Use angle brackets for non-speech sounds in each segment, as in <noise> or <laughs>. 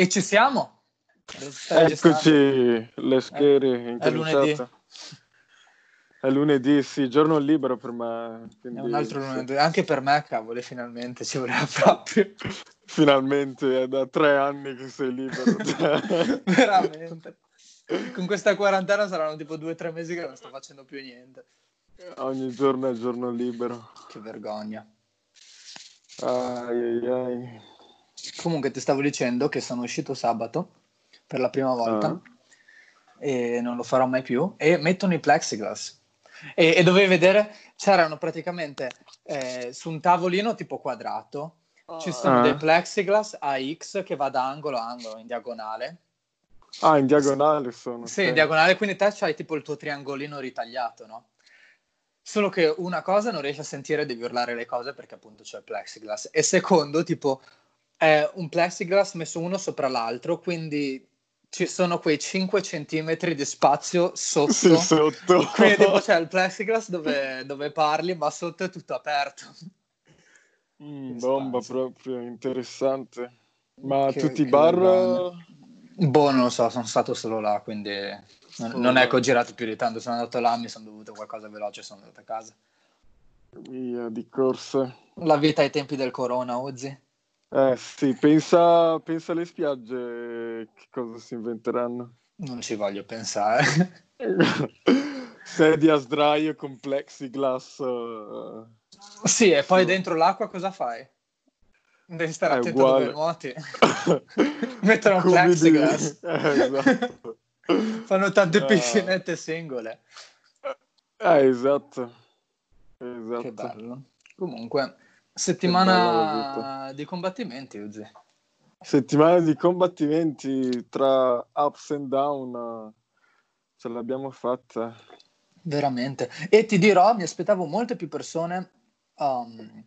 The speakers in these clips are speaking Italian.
E ci siamo. Eccoci, le schede Eh, è lunedì. È lunedì, sì, giorno libero per me. È quindi un altro sì. lunedì. Anche per me, cavoli, finalmente ci voleva <laughs> proprio. Finalmente è da tre anni che sei libero. <laughs> Veramente. Con questa quarantena saranno tipo due o tre mesi che non sto facendo più niente. Ogni giorno è giorno libero. Che vergogna. Ai, ai, ai. Comunque ti stavo dicendo che sono uscito sabato per la prima volta Ah. e non lo farò mai più e mettono i plexiglass. E, e dovevi vedere, c'erano praticamente eh, su un tavolino tipo quadrato, ci sono Ah. dei plexiglass a X che va da angolo a angolo in diagonale. Ah, in diagonale sono. Sì, ok. in diagonale, quindi te c'hai tipo il tuo triangolino ritagliato, no? Solo che una cosa non riesci a sentire, devi urlare le cose perché appunto c'è il plexiglass. E secondo, tipo, è un plexiglass messo uno sopra l'altro, quindi ci sono quei 5 centimetri di spazio sotto. Sì, sotto. Quindi c'è il plexiglass dove, dove parli, ma sotto è tutto aperto. Mm, bomba spazio. proprio, interessante. Ma Che- tutti i bar... vergogna. Boh, non lo so, sono stato solo là, quindi non, non è che ho girato più di tanto. Sono andato là, mi sono dovuto qualcosa veloce, sono andato a casa. Via, di corsa. La vita ai tempi del corona, Ozzy. Eh sì, pensa, pensa alle spiagge che cosa si inventeranno. Non ci voglio pensare. <laughs> Sedie a sdraio con plexiglass. eh, sì, e poi dentro l'acqua cosa fai? Devi stare È attento uguale. dove nuoti. <laughs> Mettono un plexiglass. <laughs> Eh, esatto. Fanno tante Ah. piscinette singole. Eh, esatto. Che Esatto. bello. Comunque, settimana di combattimenti, Ozzy. Settimana di combattimenti tra ups and down. Ce l'abbiamo fatta. Veramente. E ti dirò, mi aspettavo molte più persone, um,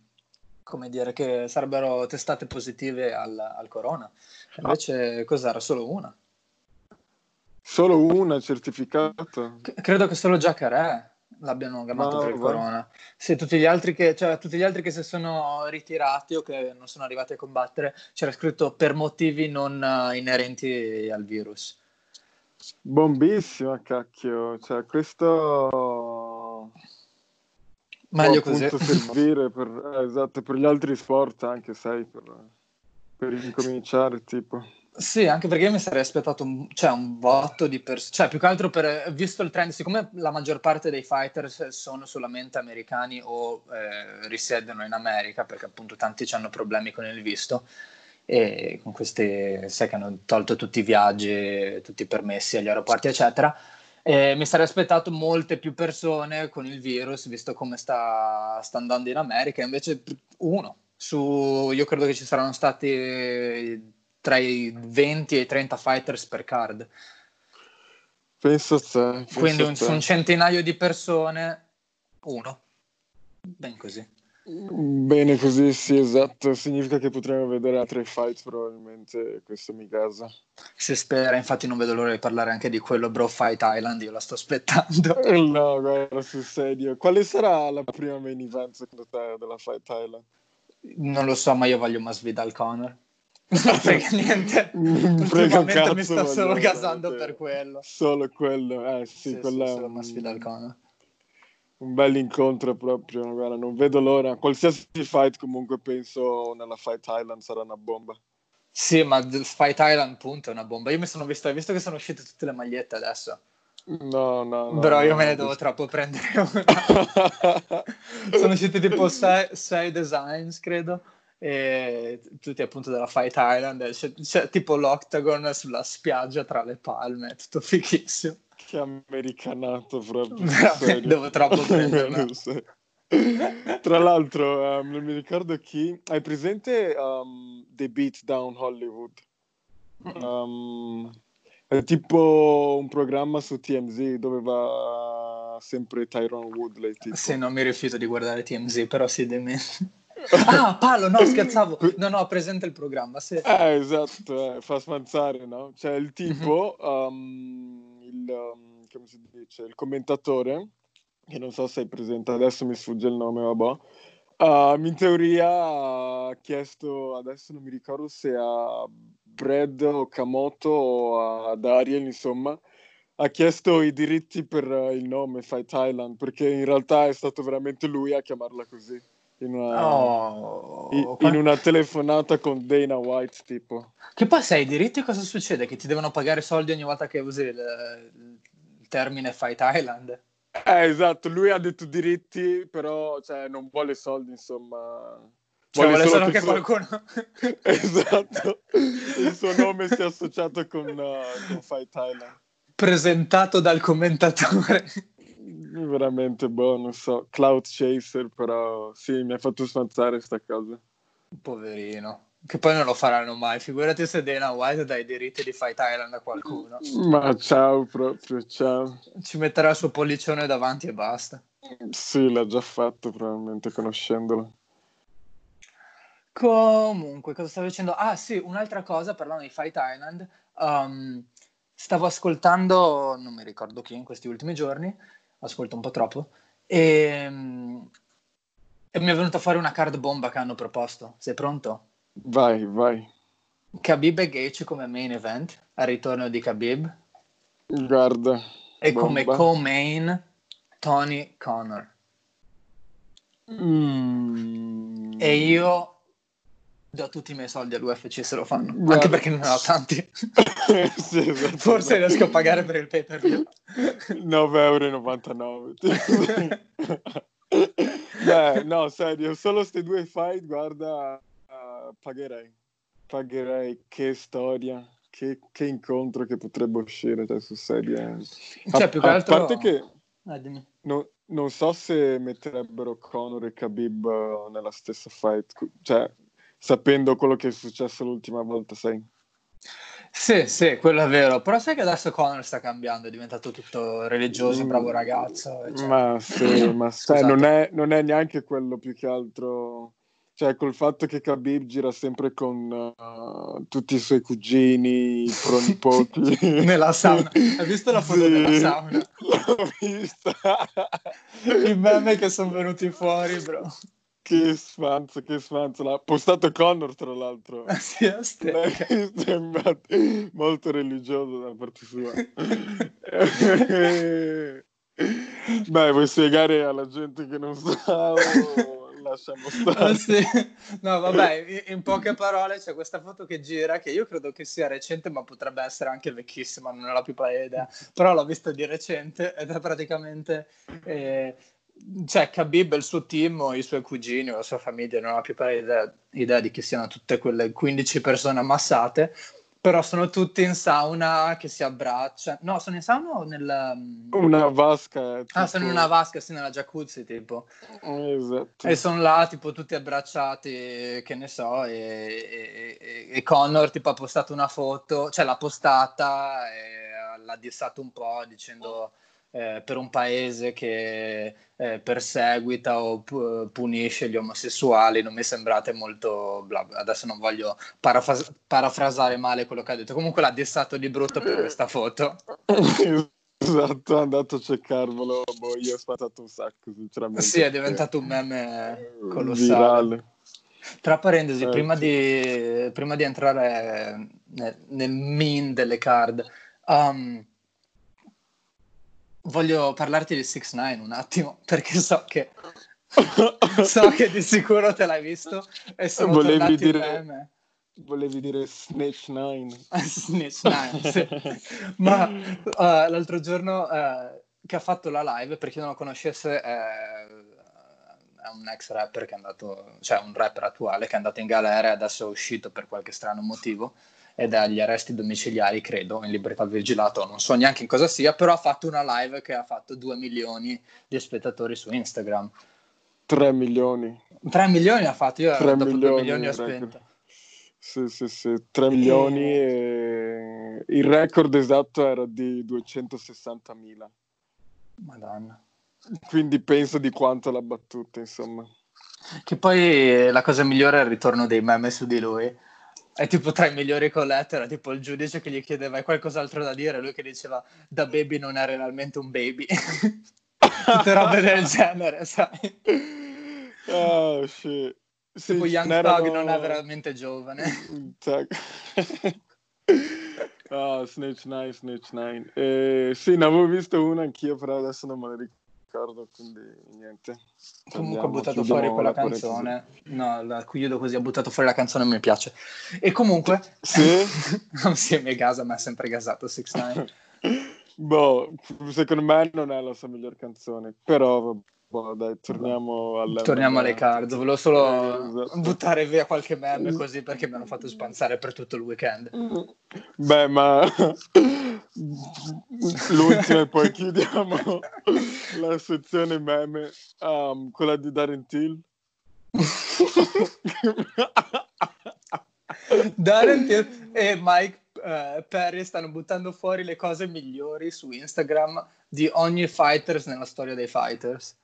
come dire, che sarebbero testate positive al, al corona. Invece cos'era? Solo una. Solo una certificata. C- credo che solo Giacarè l'abbiano chiamato Ma per il corona. Sì, tutti gli altri che, cioè, tutti gli altri che si sono ritirati o che non sono arrivati a combattere, c'era scritto per motivi non eh, inerenti al virus. Bombissima, cacchio. Cioè, questo Meglio può così. servire per, eh, esatto, per gli altri sport, anche sai, per, per incominciare, tipo. Sì, anche perché mi sarei aspettato un, cioè, un botto di persone, cioè più che altro per, visto il trend, siccome la maggior parte dei fighters sono solamente americani o eh, risiedono in America, perché appunto tanti hanno problemi con il visto, e con questi, sai che hanno tolto tutti i viaggi, tutti i permessi agli aeroporti, eccetera, e mi sarei aspettato molte più persone con il virus, visto come sta, sta andando in America, invece uno, su, io credo che ci saranno stati tra i 20 e i 30 fighters per card. Penso a te. penso Quindi un, su un centinaio di persone, uno. Ben così. Bene così, sì, esatto. Significa che potremo vedere altre fight probabilmente, questo mi casa. Si spera, infatti non vedo l'ora di parlare anche di quello Bro Fight Island, io la sto aspettando. <laughs> Eh, No, guarda, sul serio. Quale sarà la prima main event secondo te della Fight Island? Non lo so, ma io voglio Masvidal Connor. Non <laughs> frega niente. Ultimamente mi sto solo gasando per quello. Solo quello, eh sì, Sì, quello sì, è solo un, Masvidal Connor. un bel incontro proprio, guarda, non vedo l'ora. Qualsiasi fight comunque penso nella Fight Island sarà una bomba. Sì, ma Fight Island, punto, è una bomba. Io mi sono visto, hai visto che sono uscite tutte le magliette adesso. No, no, no. Però io no, me ne no, devo questo- troppo prendere una. <laughs> sono usciti tipo 6 designs, credo. E tutti appunto della Fight Island. C'è, c'è tipo l'octagon sulla spiaggia tra le palme, è tutto fighissimo. Che americanato proprio. <laughs> devo troppo <laughs> so. Tra l'altro, ehm, non mi ricordo chi. Hai presente um, The Beatdown Hollywood? Um, è tipo un programma su TMZ dove va sempre Tyrone Woodley. Tipo. Sì, non mi rifiuto di guardare TMZ, però sì, dimmi. Ah, Paolo, no, scherzavo. No, no, presente il programma. Sì. Eh, esatto, eh, fa spanzare, no? C'è il tipo, um, il, um, come si dice, il commentatore, che non so se hai presente, adesso mi sfugge il nome, vabbè. Um, in teoria ha chiesto, adesso non mi ricordo se a Brad Okamoto o ad Ariel, insomma, ha chiesto i diritti per il nome Fight Thailand, perché in realtà è stato veramente lui a chiamarla così. In una, Oh, in- una telefonata con Dana White, tipo. Che poi se hai i diritti cosa succede? Che ti devono pagare soldi ogni volta che usi il, il termine Fight Island? Eh, esatto, lui ha detto diritti, però cioè, non vuole soldi, insomma. Cioè vuole solo che il suo- qualcuno... <laughs> Esatto, il suo nome sia associato con, uh, con Fight Thailand. Presentato dal commentatore. Veramente boh, non so, Cloud Chaser, però sì, mi ha fatto sfanzare sta cosa. Poverino. Che poi non lo faranno mai. Figurati se Dana White dà i diritti di Fight Island a qualcuno. Ma ciao proprio, ciao. Ci metterà il suo pollicione davanti e basta. Sì, l'ha già fatto probabilmente conoscendolo. Comunque, cosa stavo dicendo? Ah, sì, un'altra cosa, parlando di Fight Island, um, stavo ascoltando, non mi ricordo chi in questi ultimi giorni, ascolto un po' troppo, e, e mi è venuta fuori una card bomba che hanno proposto. Sei pronto? Vai, vai. Khabib e Gaethje come main event, al ritorno di Khabib, Guarda. e come bomba. co-main Tony Connor. Mm. E io do tutti i miei soldi all'UFC se lo fanno, Guarda. anche perché non ne ho tanti. <laughs> Sì, esatto. Forse riesco a pagare per il pay per view. 9,99 euro. <laughs> Beh, no, serio, solo queste due fight, guarda, eh, pagherei. Pagherei, che storia, che, che incontro che potrebbe uscire, cioè, su serie. Cioè, A- più che a altro- parte che Ah, dimmi. no- non so se metterebbero Conor e Khabib eh, nella stessa fight, cioè, sapendo quello che è successo l'ultima volta, sai? Sì, sì, quello è vero. Però sai che adesso Connor sta cambiando, è diventato tutto religioso, Mm. bravo ragazzo. eccetera. Ma sì, ma <clears throat> sai, non, è, non è neanche quello più che altro. Cioè, col fatto che Khabib gira sempre con uh, tutti i suoi cugini, i pronipoti. <laughs> Nella sauna. Hai visto la foto Sì, della sauna? <laughs> L'ho vista. <laughs> I meme che sono venuti fuori, bro. Che sfanzo, che sfanzo. L'ha postato Connor, tra l'altro. Sì, a ste- L'hai visto? Infatti, Molto religioso da parte sua. <laughs> Beh, vuoi spiegare alla gente che non sa o lasciamo Ah, stare? sì. No, vabbè, in- in poche parole c'è questa foto che gira che io credo che sia recente, ma potrebbe essere anche vecchissima, non ho la più pallida idea. Però l'ho vista di recente ed è praticamente eh, c'è Khabib e il suo team o i suoi cugini o la sua famiglia, non ho la più pallida idea, idea di chi siano tutte quelle 15 persone ammassate. Però sono tutti in sauna che si abbracciano. No, sono in sauna o nel... Una vasca. Ah, tipo- sono in una vasca, sì, nella jacuzzi, tipo. Esatto. E sono là, tipo, tutti abbracciati, che ne so, e, e- e- e Connor, tipo, ha postato una foto, cioè l'ha postata e l'ha dissato un po' dicendo eh, per un paese che eh, perseguita o pu- punisce gli omosessuali, non mi sembrate molto... bla bla. Adesso non voglio parafras- parafrasare male quello che ha detto, comunque l'ha dissato di brutto per questa foto. <laughs> Esatto, è andato a cercarvelo. Boh, io ho spazzato un sacco, sinceramente. Sì, è diventato un meme colossale. Virale. Tra parentesi, Eh, prima, sì. di, prima di entrare nel, nel mean delle card, um, voglio parlarti di 6 9 un attimo, perché so che, <laughs> so che di sicuro te l'hai visto e sono Volevi dire-. Volevi dire Snitch 9. <laughs> Snitch Nine, sì. Ma uh, l'altro giorno uh, che ha fatto la live, per chi non lo conoscesse, è, è un ex rapper che è andato, cioè un rapper attuale che è andato in galera e adesso è uscito per qualche strano motivo è agli arresti domiciliari, credo, in libertà vigilato, non so neanche in cosa sia, però ha fatto una live che ha fatto 2 milioni di spettatori su Instagram. 3 milioni. 3 milioni ha fatto, io 3 dopo 2 milioni, milioni ho spento. Sì, sì, sì, 3 milioni e il record esatto era di 260.000. Madonna. Quindi penso di quanto l'ha battuta, insomma. Che poi la cosa migliore è il ritorno dei meme su di lui. È tipo tra i migliori collette, era tipo il giudice che gli chiedeva hai qualcos'altro da dire, lui che diceva da baby non è realmente un baby. <laughs> Tutte robe del genere, sai? Oh, shit. Sì, tipo Young Thug non è veramente giovane. <laughs> oh, Snitch 9, Snitch 9. Eh, sì, ne avevo visto una anch'io, però adesso non me la ricordo, quindi niente. Comunque ho buttato fuori quella canzone. No, la chiudo così, ho buttato fuori la canzone, mi piace. E comunque... Sì? <laughs> non si mi gasa, ma è sempre gasato 6 9 <laughs> Boh, secondo me non è la sua miglior canzone, però Boh, dai, torniamo alle... Torniamo alle card. Volevo solo eh, esatto. buttare via qualche meme <laughs> così perché mi hanno fatto spanzare per tutto il weekend. Beh, ma l'ultima e poi chiudiamo <laughs> la sezione meme, um, quella di Darren Till. <laughs> Darren Till e Mike uh, Perry stanno buttando fuori le cose migliori su Instagram di ogni fighters nella storia dei fighters.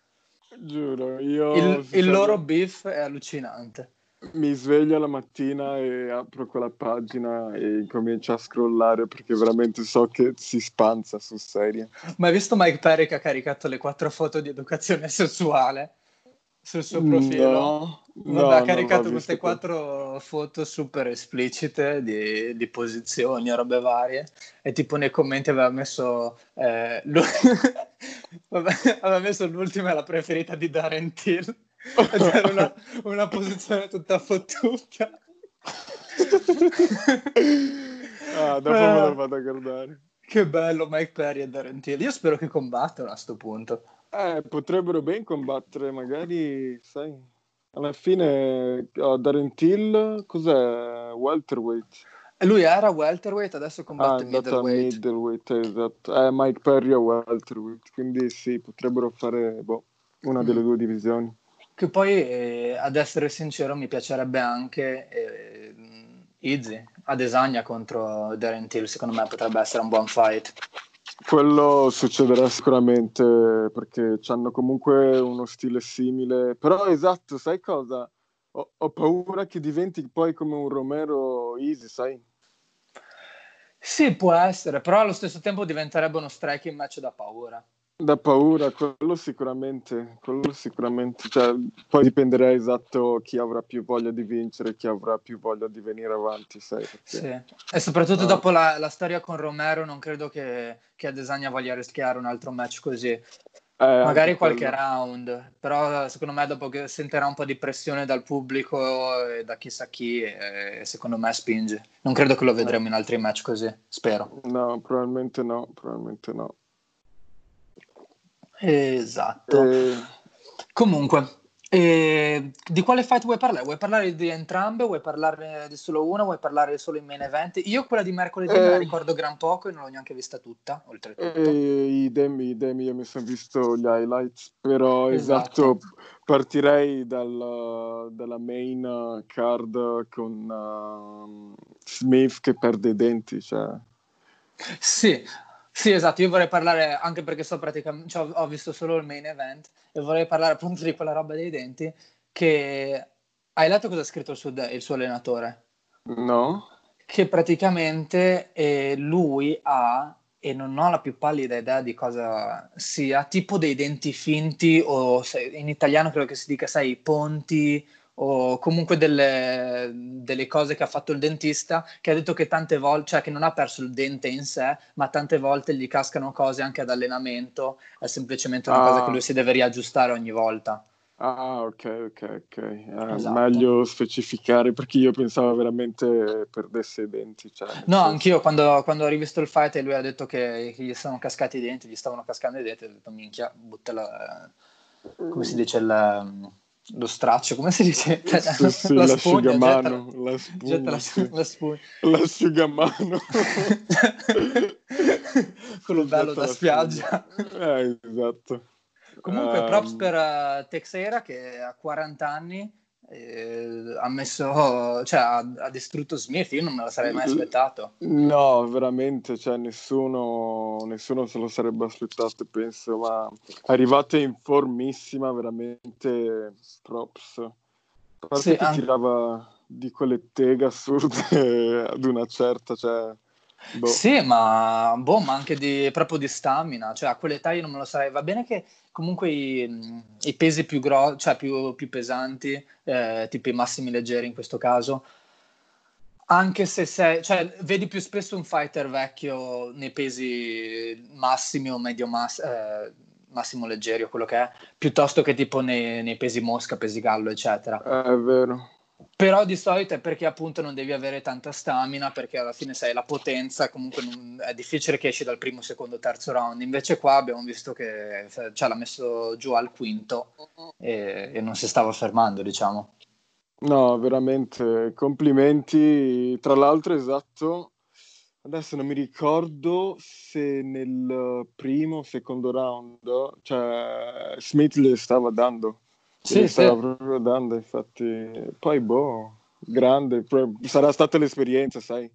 Giuro, io... Il, il loro beef è allucinante. Mi sveglio la mattina e apro quella pagina e comincio a scrollare perché veramente so che si spanza sul serio. Ma hai visto Mike Perry che ha caricato le quattro foto di educazione sessuale? Sul suo profilo. No, Vabbè, no, ha caricato queste quattro foto super esplicite di, di, posizioni robe varie. E tipo nei commenti aveva messo, eh, <laughs> aveva messo l'ultima e la preferita di Darren Till. <laughs> Ed era una, una posizione tutta fottuta. ah, dopo me lo vado a guardare. Che bello Mike Perry e Darren Till. Io spero che combattano a questo punto. Eh, potrebbero ben combattere, magari, sai, alla fine oh, Darren Till, cos'è? Welterweight. Lui era welterweight, adesso combatte ah, middleweight. middleweight, esatto. Eh, Mike Perry è welterweight, quindi sì, potrebbero fare boh, una delle mm. due divisioni. Che poi, eh, ad essere sincero, mi piacerebbe anche eh, Izzy, Adesanya contro Darren Till, secondo me potrebbe essere un buon fight. Quello succederà sicuramente perché hanno comunque uno stile simile. Però esatto, sai cosa? Ho, ho, paura che diventi poi come un Romero easy, sai? Sì, può essere, però allo stesso tempo diventerebbe uno striking match da paura. Da paura, quello sicuramente, quello sicuramente, cioè, poi dipenderà esatto chi avrà più voglia di vincere, chi avrà più voglia di venire avanti, sai? Perché... Sì, e soprattutto ah. dopo la, la, storia con Romero non credo che, che Adesanya voglia rischiare un altro match così. Eh, Magari qualche quello. round, però secondo me dopo che sentirà un po' di pressione dal pubblico e da chissà chi, eh, secondo me spinge. Non credo che lo vedremo in altri match così, spero. No, probabilmente no, probabilmente no. Esatto. Eh... Comunque, eh, di quale fight vuoi parlare? Vuoi parlare di entrambe? Vuoi parlare di solo una? Vuoi parlare solo in main event? Io quella di mercoledì eh... me la eh. ricordo gran poco e non l'ho neanche vista tutta, oltretutto. Eh, idem, idem, io mi sono visto gli highlights, però esatto, esatto partirei dal, dalla main card con uh, Smith che perde i denti, cioè... Sì, sì, esatto, io vorrei parlare anche perché so praticamente, cioè, ho visto solo il main event e vorrei parlare appunto di quella roba dei denti che hai letto cosa ha scritto il suo, il suo allenatore? No. Che praticamente eh, lui ha, e non ho la più pallida idea di cosa sia, tipo dei denti finti o in italiano credo che si dica, sai, ponti o comunque delle, delle, cose che ha fatto il dentista, che ha detto che tante volte, cioè che non ha perso il dente in sé, ma tante volte gli cascano cose anche ad allenamento, è semplicemente una ah. cosa che lui si deve riaggiustare ogni volta. Ah, ok, ok, ok. Eh, esatto. Meglio specificare perché io pensavo veramente perdesse i denti. Cioè, no, senso... anch'io quando, quando, ho rivisto il fight e lui ha detto che, che, gli sono cascati i denti, gli stavano cascando i denti, ho detto minchia, buttala, come si dice, il lo straccio, come si dice? Sì, <laughs> sì, la l'asciugamano, la spugna, la, sì. la spugna. L'asciugamano. <laughs> Quello bello da spiaggia. Eh, esatto. Comunque, um... props per uh, Texera che ha 40 anni eh, ha messo, cioè ha, ha, distrutto Smith, io non me lo sarei mai aspettato. No, veramente, cioè nessuno, nessuno se lo sarebbe aspettato, penso, ma arrivata in formissima, veramente props. A parte sì, che anche... tirava di quelle teghe assurde <laughs> ad una certa, cioè... Boh. Sì, ma, boh, ma anche di, proprio di stamina, cioè a quell'età io non me lo sarei. Va bene che comunque i, i pesi più, gro- cioè più, più pesanti, eh, tipo i massimi leggeri in questo caso, anche se sei, cioè, vedi più spesso un fighter vecchio nei pesi massimi o medio mass, eh, massimo leggeri o quello che è, piuttosto che tipo nei, nei pesi mosca, pesi gallo, eccetera. Eh, è vero. Però di solito è perché appunto non devi avere tanta stamina, perché alla fine sai la potenza, comunque non, è difficile che esci dal primo, secondo, terzo round. Invece qua abbiamo visto che cioè, l'ha messo giù al quinto e, e non si stava fermando, diciamo. No, veramente complimenti. Tra l'altro, esatto, adesso non mi ricordo se nel primo o secondo round, cioè Smith le stava dando. Sì, stava proprio dando, infatti. Poi, boh, grande. Sarà stata l'esperienza, sai.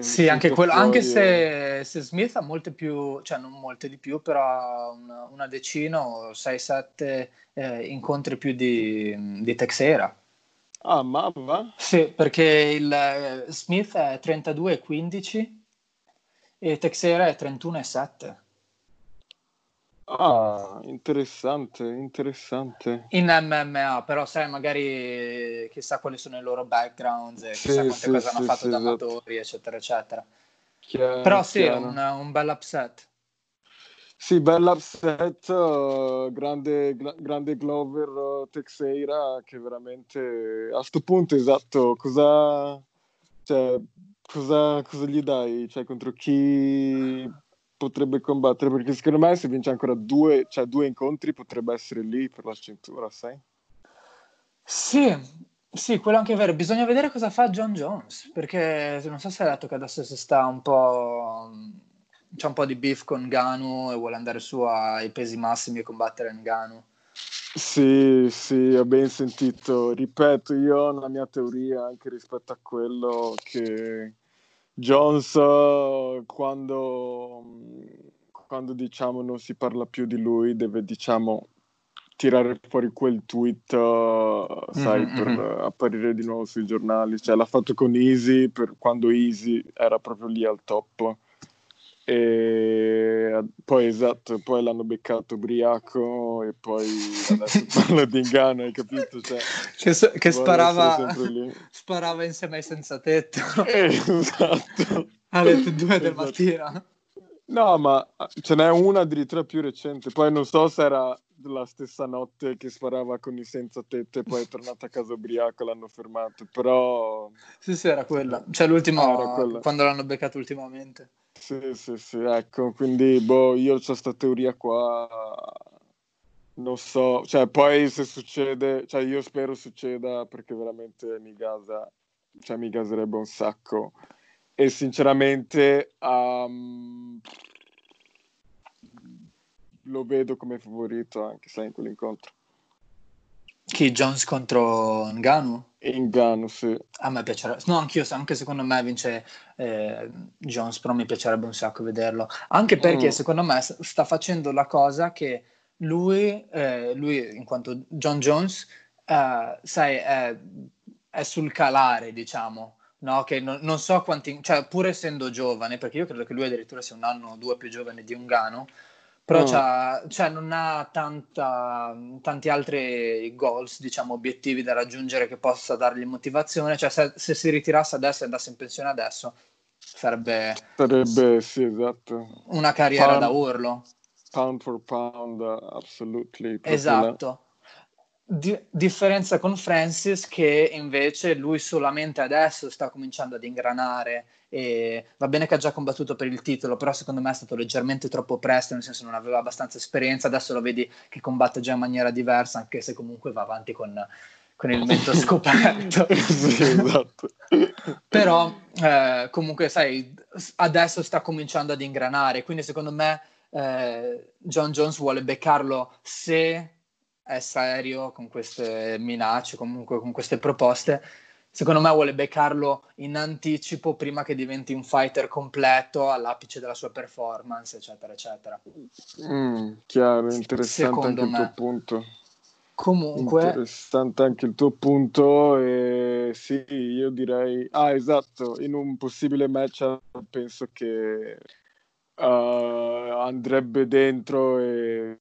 Sì, anche, quello, anche se, se Smith ha molte più, cioè non molte di più, però una, una decina o 6-7 eh, incontri più di, di Texera. Ah, ma va? Sì, perché il eh, Smith è 32,15 e Texera è 31,7. Ah, interessante, interessante. In MMA, però sai, magari chissà quali sono i loro backgrounds, e Sì, chissà quante sì, cose hanno sì, fatto sì, da esatto. amatori, eccetera, eccetera. Chiaro, Però sì, è un, un bel upset. Sì, bella upset, uh, grande, gra- grande Glover uh, Teixeira che veramente a sto punto esatto, cosa, cioè, cosa, cosa gli dai? Cioè, contro chi potrebbe combattere? Perché secondo me se vince ancora due, cioè, due incontri potrebbe essere lì per la cintura, sai? Sì, sì, quello anche è vero. Bisogna vedere cosa fa John Jones, perché non so se hai detto che adesso si sta un po'... c'è un po' di beef con Ganu e vuole andare su ai pesi massimi e combattere Ganu. Sì, sì, ho ben sentito. Ripeto, io ho una mia teoria anche rispetto a quello che Jones, eh, quando, quando diciamo non si parla più di lui, deve diciamo tirare fuori quel tweet, eh, sai, Mhm, per mhm. eh, apparire di nuovo sui giornali. Cioè, l'ha fatto con Easy per quando Easy era proprio lì al top. E poi esatto, poi l'hanno beccato ubriaco e poi adesso <laughs> parla di inganno, hai capito? Cioè, Che, s- che sparava, <laughs> sparava insieme ai senza tetto Eh, esatto. alle 2 del Esatto. mattino. No, ma ce n'è una addirittura più recente. Poi non so se era la stessa notte che sparava con i senza tetto e poi è <laughs> tornato a casa ubriaco, l'hanno fermato. Però Sì, sì, era quella. Cioè l'ultimo, Ah, era quella. quando l'hanno beccato ultimamente. sì, sì, sì, ecco. Quindi, boh, io ho questa teoria qua. Non so, cioè, poi se succede, cioè, io spero succeda perché veramente mi gasa, cioè, mi gaserebbe un sacco. E sinceramente, um, lo vedo come favorito anche, sai, in quell'incontro. Chi? Jones contro Ngannou? Ingano, sì. A me piacerebbe, no, anch'io, anche secondo me vince eh, Jones, però mi piacerebbe un sacco vederlo. Anche perché Mm. secondo me sta facendo la cosa che lui, eh, lui in quanto John Jones, eh, sai, è, è sul calare, diciamo. No, che non, non so quanti, cioè pur essendo giovane, perché io credo che lui addirittura sia un anno o due più giovane di Ungano, però c'ha- cioè, non ha tanta, tanti altri goals, diciamo, obiettivi da raggiungere che possa dargli motivazione. Cioè, se, se si ritirasse adesso e andasse in pensione adesso, sarebbe Sarebbe, sì, esatto. una carriera Pound- da urlo. Pound for pound, là. Esatto. Di- differenza con Francis che invece lui solamente adesso sta cominciando ad ingranare e va bene che ha già combattuto per il titolo, però secondo me è stato leggermente troppo presto, nel senso non aveva abbastanza esperienza, adesso lo vedi che combatte già in maniera diversa, anche se comunque va avanti con, con il mento <laughs> scoperto. sì, esatto. Però eh, comunque sai, adesso sta cominciando ad ingranare, quindi secondo me eh, John Jones vuole beccarlo se è serio con queste minacce, comunque con queste proposte. Secondo me vuole beccarlo in anticipo prima che diventi un fighter completo all'apice della sua performance, eccetera, eccetera. Mm, chiaro, interessante Secondo anche il tuo me. punto. Comunque, Interessante anche il tuo punto e sì, io direi... Ah, esatto, in un possibile match penso che uh, andrebbe dentro e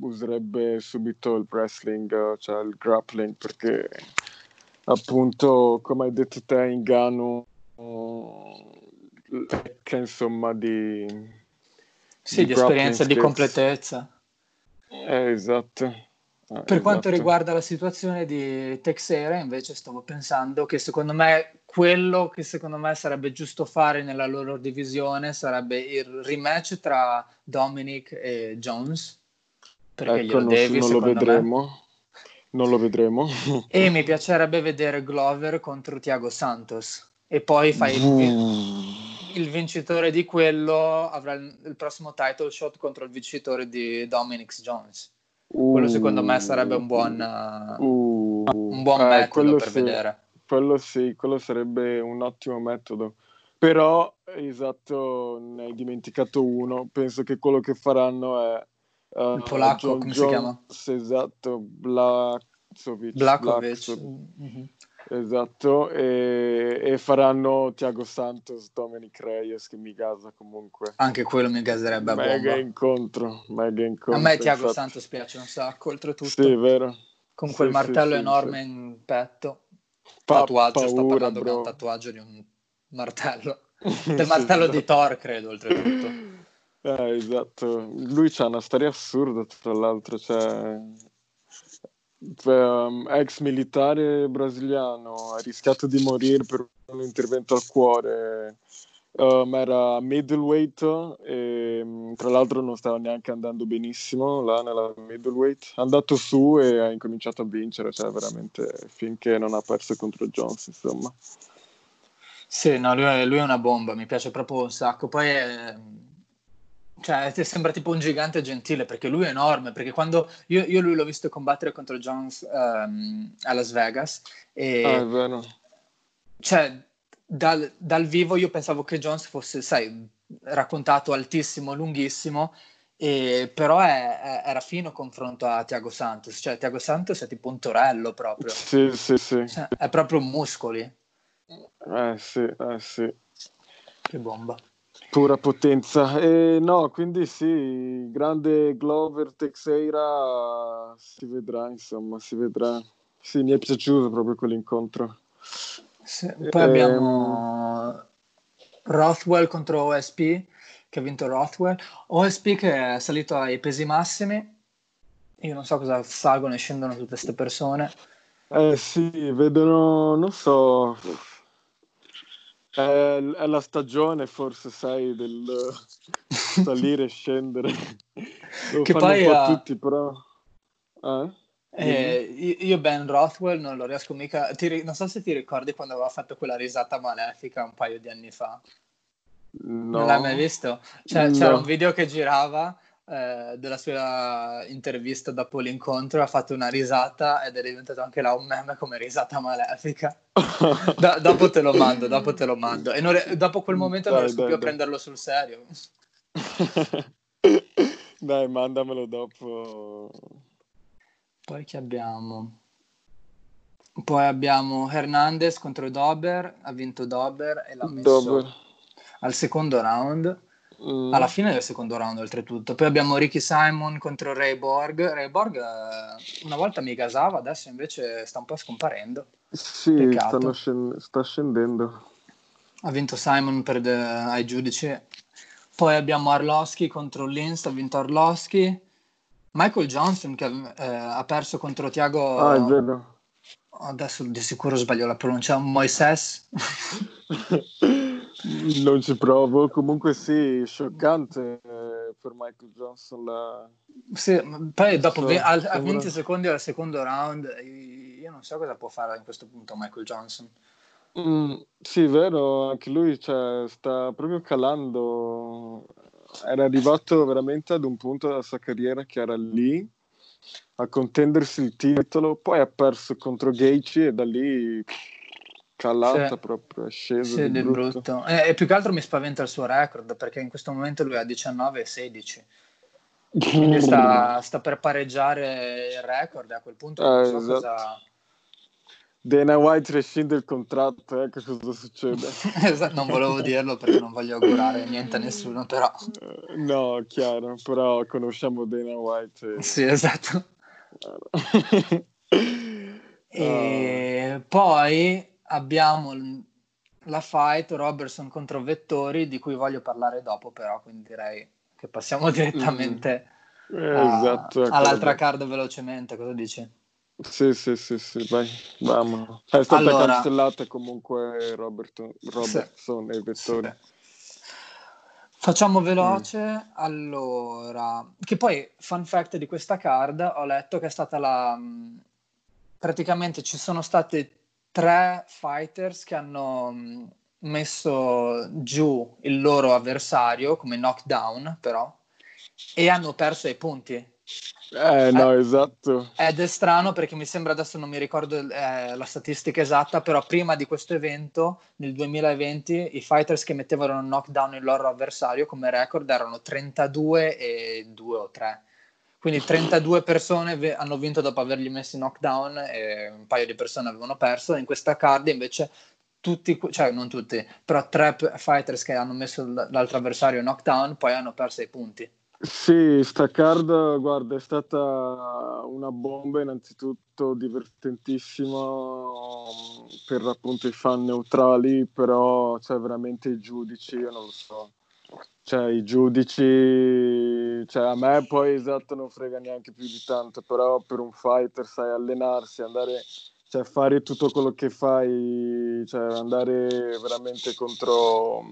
userebbe subito il wrestling, cioè il grappling, perché appunto, come hai detto te, Ingano, che insomma di... Sì, di, di esperienza, di completezza. Eh, esatto. Per esatto. quanto riguarda la situazione di Texera, invece stavo pensando che secondo me quello che secondo me sarebbe giusto fare nella loro divisione sarebbe il rematch tra Dominic e Jones. Perché ecco, glielo devi, non lo vedremo. Me. Non lo vedremo. E mi piacerebbe vedere Glover contro Thiago Santos. E poi fai mm. il, il, vincitore di quello avrà il, il, prossimo title shot contro il vincitore di Dominic Jones. Uh, quello secondo me sarebbe un buon, uh, un buon eh, metodo per sì, vedere. Quello sì, quello sarebbe un ottimo metodo. Però, esatto, ne hai dimenticato uno. Penso che quello che faranno è... Uh, il polacco, John come Jones, si chiama? Esatto, Blakovic. Blakovic. Mm-hmm. Esatto, e, e, faranno Tiago Santos, Dominic Reyes che mi gasa comunque. Anche quello mi gaserebbe a mega bomba. Incontro, mega incontro. A me Tiago infatti. Santos piace un sacco, oltretutto. Sì, vero. Con quel sì, martello sì, enorme in petto. Pa- tatuaggio, paura, sto parlando bro. di un tatuaggio di un martello. <laughs> Del martello di. Thor, credo, oltretutto. Eh, esatto. Lui ha una storia assurda, tra l'altro, cioè ex militare brasiliano, ha rischiato di morire per un intervento al cuore. Um, era middleweight e tra l'altro non stava neanche andando benissimo là nella middleweight. È andato su e ha incominciato a vincere, cioè veramente finché non ha perso contro Jones, insomma. Sì, no, lui è, lui è una bomba, mi piace proprio un sacco. Poi è cioè, ti sembra tipo un gigante gentile perché lui è enorme. Perché quando io, io lui l'ho visto combattere contro Jones um, a Las Vegas, e ah, è vero. Cioè, dal, dal, vivo io pensavo che Jones fosse, sai, raccontato altissimo, lunghissimo, e, però è, è, era fino confronto a Tiago Santos. Cioè, Tiago Santos è tipo un torello proprio. Sì, sì, sì. Cioè, è proprio muscoli. Eh sì, eh sì. Che bomba. Pura potenza. E no, quindi sì, grande Glover Texeira si vedrà, insomma, si vedrà. Sì, mi è piaciuto proprio quell'incontro. Sì, poi e... abbiamo Rothwell contro OSP, che ha vinto Rothwell. OSP che è salito ai pesi massimi. Io non so cosa salgono e scendono tutte queste persone. Eh sì, vedono, non so, è, è, la stagione, forse, sai, del <laughs> salire e scendere. Lo che poi un po' uh, tutti, però... Eh? Eh, io Ben Rothwell non lo riesco mica... Ti, non so se ti ricordi quando aveva fatto quella risata malefica un paio di anni fa. No. Non l'hai mai visto? Cioè, no. C'era un video che girava eh, della sua intervista dopo l'incontro ha fatto una risata ed è diventato anche là un meme come risata malefica. <laughs> da, dopo te lo mando, dopo te lo mando. E non, dopo quel momento dai, non riesco dai, più dai. a prenderlo sul serio. <laughs> dai, mandamelo dopo. Poi che abbiamo? Poi abbiamo Hernandez contro Dober, ha vinto Dober e l'ha messo Dober. al secondo round. Mm. Alla fine del secondo round, oltretutto. Poi abbiamo Ricky Simon contro Ray Borg. Ray Borg eh, una volta mi gasava, adesso invece sta un po' scomparendo. Sì, scend- sta scendendo. Ha vinto Simon per de- ai giudici. Poi abbiamo Arloschi contro Linz, ha vinto Arloschi. Michael Johnson che eh, ha perso contro Tiago. Ah, è vero. Adesso di sicuro sbaglio la pronuncia. Moises. <laughs> Non ci provo, comunque sì, scioccante eh, per Michael Johnson. La... Sì, poi dopo so, al- a 20 secondi al secondo round, io non so cosa può fare in questo punto Michael Johnson. Mm, sì, vero, anche lui cioè, sta proprio calando. Era arrivato veramente ad un punto della sua carriera che era lì a contendersi il titolo, poi ha perso contro Gaethje e da lì calata sì. proprio, è sceso sì, di brutto. brutto. E, e, più che altro mi spaventa il suo record perché in questo momento lui ha 19 e 16 quindi sta, <laughs> sta, per pareggiare il record e a quel punto non eh, so esatto. cosa Dana White rescinde il contratto, ecco cosa succede. <laughs> esatto, non volevo dirlo perché non voglio augurare niente a nessuno, però... Eh, no, chiaro, però conosciamo Dana White. E... Sì, esatto. <laughs> e uh... poi abbiamo la fight Robertson contro Vettori, di cui voglio parlare dopo però, quindi direi che passiamo <laughs> direttamente mm. eh, a... esatto, all'altra card velocemente, cosa dici? Sì, sì, sì, sì, vai, vamo. È stata allora, cancellata comunque Roberto, Robertson sì, e Vettori. Sì. Facciamo veloce, mm. allora, che poi, fun fact di questa card, ho letto che è stata la... Mm, praticamente ci sono state tre fighters che hanno mm, messo giù il loro avversario come knockdown, però, e hanno perso i punti. Eh, no, eh, esatto. Ed è strano perché mi sembra, adesso non mi ricordo eh, la statistica esatta, però prima di questo evento, nel 2020, i fighters che mettevano un knockdown il loro avversario come record erano 32 e 2 o 3. Quindi 32 persone hanno vinto dopo avergli messi knockdown e un paio di persone avevano perso. In questa card invece tutti, cioè non tutti, però tre fighters che hanno messo l'altro avversario knockdown poi hanno perso i punti. Sì, sta card, guarda, è stata una bomba, innanzitutto divertentissima per appunto i fan neutrali, però cioè, veramente i giudici, io non lo so. Cioè, i giudici, cioè, a me poi esatto non frega neanche più di tanto, però per un fighter sai allenarsi, andare, cioè fare tutto quello che fai, cioè andare veramente contro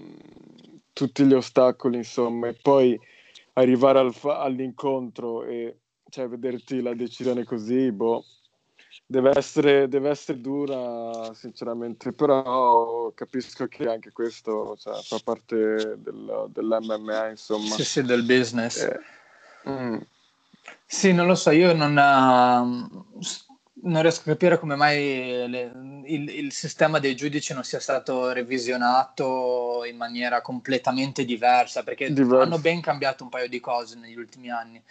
tutti gli ostacoli, insomma, e poi arrivare al fa- all'incontro e cioè, vederti la decisione così, boh, deve essere, deve essere dura, sinceramente, però capisco che anche questo cioè, fa parte del, dell'MMA, insomma. Sì, sì, del business. Eh, mm. Sì, non lo so, io non, uh, non riesco a capire come mai le, il, il, sistema dei giudici non sia stato revisionato in maniera completamente diversa, perché Diverso. hanno ben cambiato un paio di cose negli ultimi anni,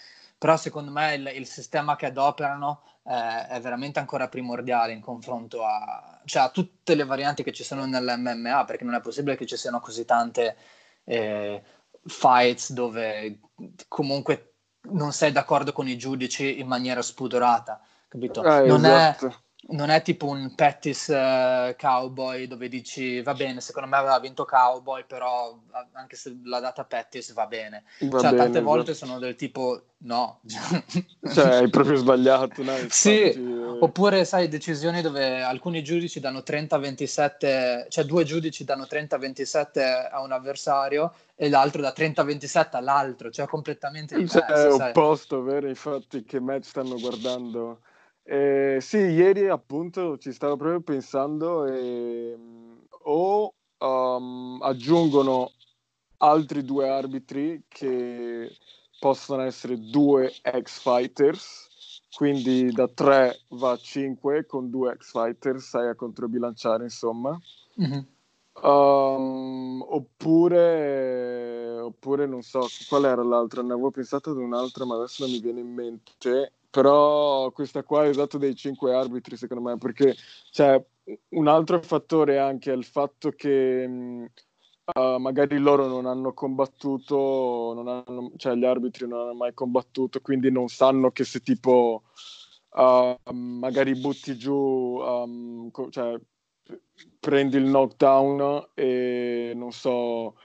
però secondo me il, il sistema che adoperano eh, è veramente ancora primordiale in confronto a, cioè, a, tutte le varianti che ci sono nell'MMA, perché non è possibile che ci siano così tante eh, fights dove comunque non sei d'accordo con i giudici in maniera spudorata capito? Eh, non, esatto. è, non, è, tipo un Pettis uh, Cowboy dove dici va bene, secondo me aveva vinto Cowboy, però anche se l'ha data Pettis va bene. Va cioè, bene, tante volte sono del tipo no. <laughs> cioè, hai proprio sbagliato. No? <laughs> sì, eh... oppure sai, decisioni dove alcuni giudici danno 30-27, cioè due giudici danno 30-27 a un avversario e l'altro da 30-27 all'altro, cioè completamente diverso. Cioè, è opposto, vero? Infatti che match stanno guardando eh, sì, ieri appunto ci stavo proprio pensando e, o um, aggiungono altri due arbitri che possono essere due ex fighters, quindi da 3 va a 5 con due ex fighters, sai a controbilanciare insomma. Mm-hmm. Um, oppure, oppure non so qual era l'altra, ne avevo pensato ad un'altra, ma adesso non mi viene in mente però questa qua è esatto dei cinque arbitri secondo me perché cioè, un altro fattore anche è il fatto che uh, magari loro non hanno combattuto non hanno, cioè gli arbitri non hanno mai combattuto quindi non sanno che se tipo uh, magari butti giù um, co- cioè, prendi il knockdown e non so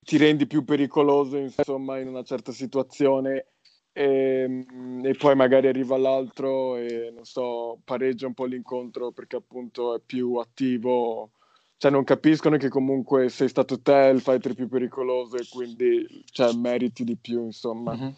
ti rendi più pericoloso insomma in una certa situazione e, ehm, e, poi magari arriva l'altro e non so, pareggia un po' l'incontro perché appunto è più attivo. Cioè non capiscono che comunque sei stato te il fighter più pericoloso e quindi cioè, meriti di più, insomma. Mm-hmm.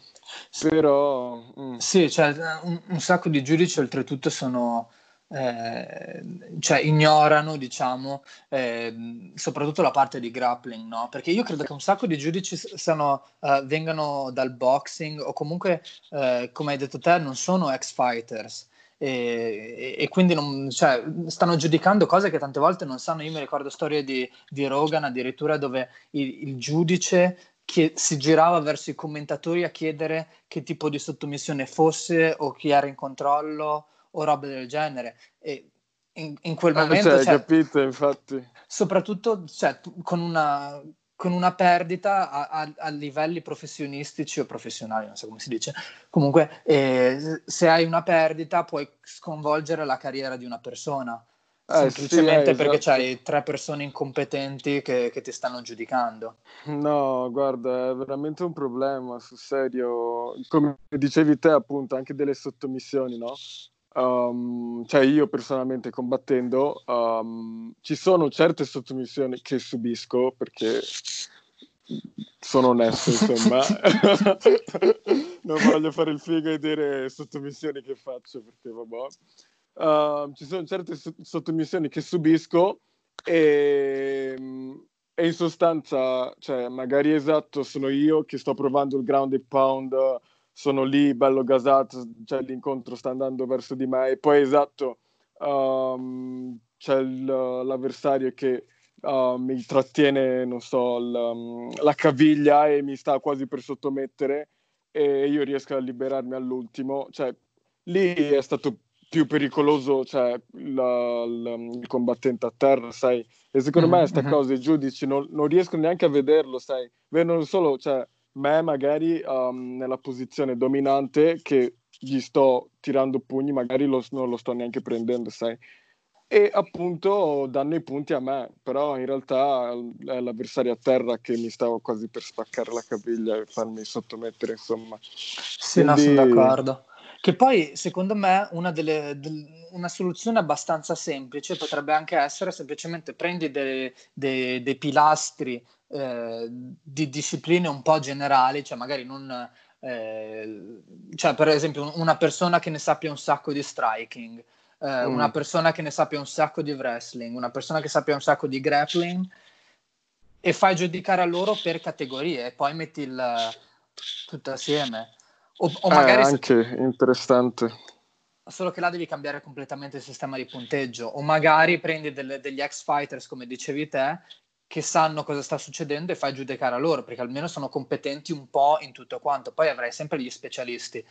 Però... Mm. Sì, cioè un, un, sacco di giudici oltretutto sono eh, cioè ignorano, diciamo, eh, soprattutto la parte di grappling, no? Perché io credo che un sacco di giudici siano, uh, vengano dal boxing o comunque, uh, come hai detto te, non sono ex fighters. E, e, quindi non, cioè, stanno giudicando cose che tante volte non sanno. Io mi ricordo storie di, di Rogan addirittura dove il, il giudice che si girava verso i commentatori a chiedere che tipo di sottomissione fosse o chi era in controllo o robe del genere. E in, in quel Eh, momento... cioè, cioè, capito, infatti. soprattutto cioè, con, una, con una perdita a, a- a livelli professionistici o professionali, non so come si dice. Comunque, eh, se hai una perdita puoi sconvolgere la carriera di una persona, Eh, sì, semplicemente eh, perché esatto. hai tre persone incompetenti che, che ti stanno giudicando. No, guarda, è veramente un problema, sul serio. Come dicevi te, appunto, anche delle sottomissioni, no? Um, cioè io personalmente combattendo, um, ci sono certe sottomissioni che subisco perché sono onesto, insomma. <laughs> non voglio fare il figo e dire sottomissioni che faccio perché vabbè. Uh, ci sono certe so- sottomissioni che subisco e, e in sostanza, cioè, magari esatto, sono io che sto provando il ground and pound, sono lì bello gasato, cioè l'incontro sta andando verso di me. E poi esatto, um, c'è l'avversario che uh, mi trattiene, non so, um, la caviglia e mi sta quasi per sottomettere e io riesco a liberarmi all'ultimo, cioè lì è stato più pericoloso, cioè la- la- il combattente a terra, sai, e secondo me queste Mhm. cose i giudici non, non riescono neanche a vederlo, sai, vedono solo, cioè, me magari um, nella posizione dominante che gli sto tirando pugni, magari lo- non lo sto neanche prendendo, sai, e appunto danno i punti a me, però in realtà è l'avversario a terra che mi stava quasi per spaccare la caviglia e farmi sottomettere, insomma. Sì, no, Quindi- sono d'accordo. Che poi, secondo me, una, delle, del- una soluzione abbastanza semplice potrebbe anche essere semplicemente prendi dei, dei- dei pilastri eh, di discipline un po' generali, cioè magari non... eh, cioè, per esempio, un- una persona che ne sappia un sacco di striking, eh, Mm. una persona che ne sappia un sacco di wrestling, una persona che sappia un sacco di grappling e fai giudicare a loro per categorie e poi metti il tutto assieme. O, o Eh, magari se- anche interessante. solo che là devi cambiare completamente il sistema di punteggio. O magari prendi delle- degli ex fighters, come dicevi te, che sanno cosa sta succedendo e fai giudicare a loro, perché almeno sono competenti un po' in tutto quanto. Poi avrai sempre gli specialisti.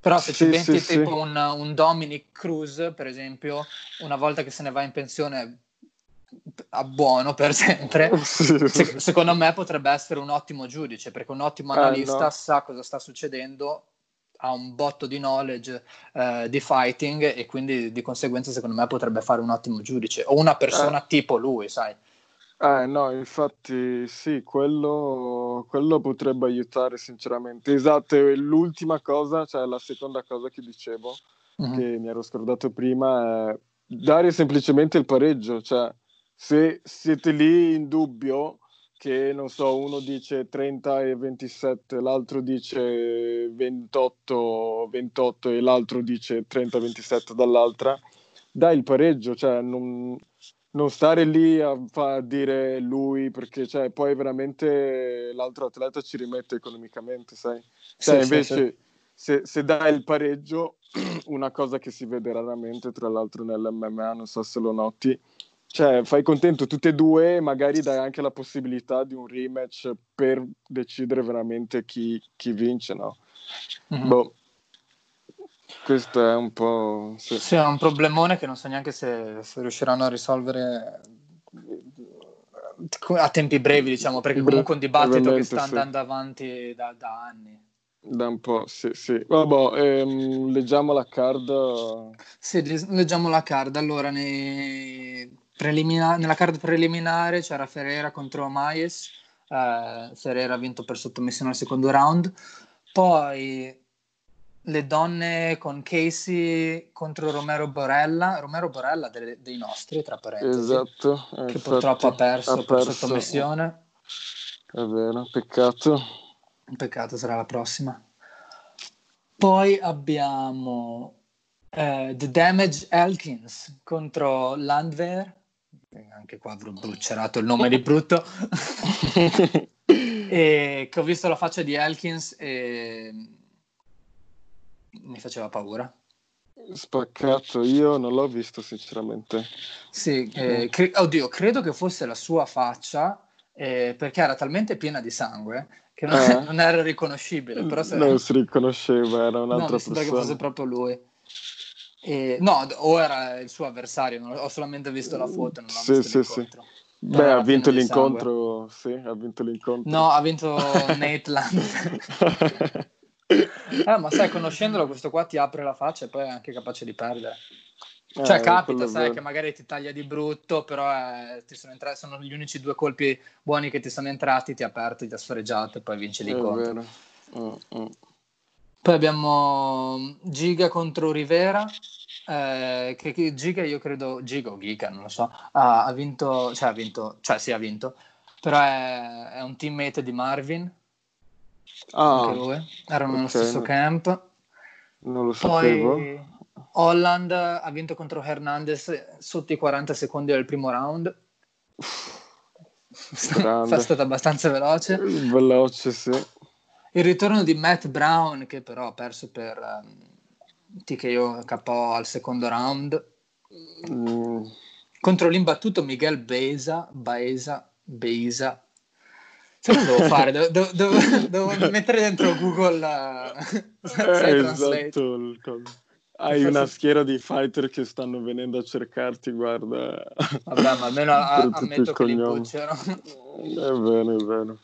Però se ci Sì, pensi sì, tipo sì. un, un Dominic Cruz, per esempio, una volta che se ne va in pensione a buono per sempre, <laughs> se- secondo me potrebbe essere un ottimo giudice, perché un ottimo Eh, analista no. sa cosa sta succedendo, ha un botto di knowledge eh, di fighting e quindi di conseguenza secondo me potrebbe fare un ottimo giudice o una persona tipo lui, sai. Eh, no, infatti sì, quello, quello potrebbe aiutare sinceramente. Esatto, e l'ultima cosa, cioè la seconda cosa che dicevo, Mhm. che mi ero scordato prima, è dare semplicemente il pareggio. Cioè, se siete lì in dubbio, che non so, uno dice 30 e 27, l'altro dice 28, 28 e l'altro dice 30 e 27 dall'altra, dai il pareggio, cioè non, non stare lì a, a dire lui perché cioè, poi veramente l'altro atleta ci rimette economicamente, sai? Cioè, Sì, sì, invece sì. Se, se dai il pareggio, <clears throat> una cosa che si vede raramente, tra l'altro nell'MMA, non so se lo noti, cioè fai contento tutte e due, magari dai anche la possibilità di un rematch per decidere veramente chi, chi vince, no? Mhm. Boh, questo è un po'... sì. Sì, è un problemone che non so neanche se, se riusciranno a risolvere eh, a tempi brevi, diciamo, perché comunque è un dibattito che sta sì. andando avanti da, da anni. Da un po', sì, sì. Vabbè, ehm, leggiamo la card. Sì, leggiamo la card. Allora, nei prelimina- nella card preliminare c'era Ferreira contro Maes. Eh, Ferreira ha vinto per sottomissione al secondo round. Poi le donne con Casey contro Romero Borella. Romero Borella delle- dei nostri, tra parentesi, Esatto. che infatti, purtroppo ha perso, ha per perso. sottomissione. È vero, peccato. Un peccato, sarà la prossima. Poi abbiamo eh, The Damage Elkins contro Landwehr. Eh, Anche qua avrò brucierato il nome di brutto. <laughs> <laughs> e che ho visto la faccia di Elkins e mi faceva paura. Spaccato, io non l'ho visto sinceramente. Sì, eh, cre- oddio, credo che fosse la sua faccia eh, perché era talmente piena di sangue che non, Eh? <laughs> non era riconoscibile. Però se... Non si riconosceva, era No, un'altra mi sembra che persona. fosse proprio lui. E, no, o era il suo avversario, ho solamente visto la foto, non ho sì, visto sì, l'incontro. sì. Beh, ha vinto l'incontro, sì, ha vinto l'incontro. No, ha vinto Nate <laughs> <laughs> eh, ma sai, conoscendolo, questo qua ti apre la faccia e poi è anche capace di perdere. Cioè, eh, capita, sai, che magari ti taglia di brutto, però eh, sono, entrati, sono gli unici due colpi buoni che ti sono entrati, ti ha aperto, ti ha sfregiato e poi vinci l'incontro. Mm, mm. Poi abbiamo Giga contro Rivera, eh, che, che, Giga io credo, Giga o Giga, non lo so, ha, ha, vinto, cioè ha vinto, cioè sì ha vinto, però è, è un teammate di Marvin, ah, anche lui, erano okay. nello stesso camp. Non lo sapevo. Poi Holland ha vinto contro Hernandez sotto i 40 secondi del primo round. è <laughs> stata abbastanza veloce. Veloce, sì. Il ritorno di Matt Brown, che però ha perso per um, TKO KO al secondo round. Mm. Contro l'imbattuto Miguel Beza, Baeza, Beisa. Se non devo fare, devo, devo, devo, <laughs> mettere dentro Google uh, eh, esatto, hai una schiera di fighter che stanno venendo a cercarti, guarda. Vabbè, ma almeno <laughs> a, ammetto che li bucciano. <laughs> È vero, è vero.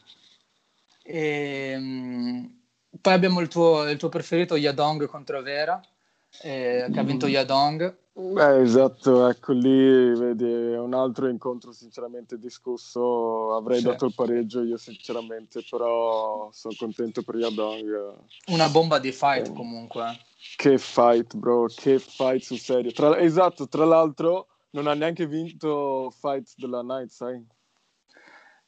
E, um, poi abbiamo il tuo, il tuo, preferito Yadong contro Vera, eh, che ha vinto mm. Yadong. Beh, esatto, ecco lì, vedi, è un altro incontro sinceramente discusso, avrei sì. dato il pareggio io sinceramente, però sono contento per Yadong. Una bomba di fight eh. comunque. Che fight, bro, che fight sul serio. Tra, esatto, tra l'altro non ha neanche vinto fight della night, sai?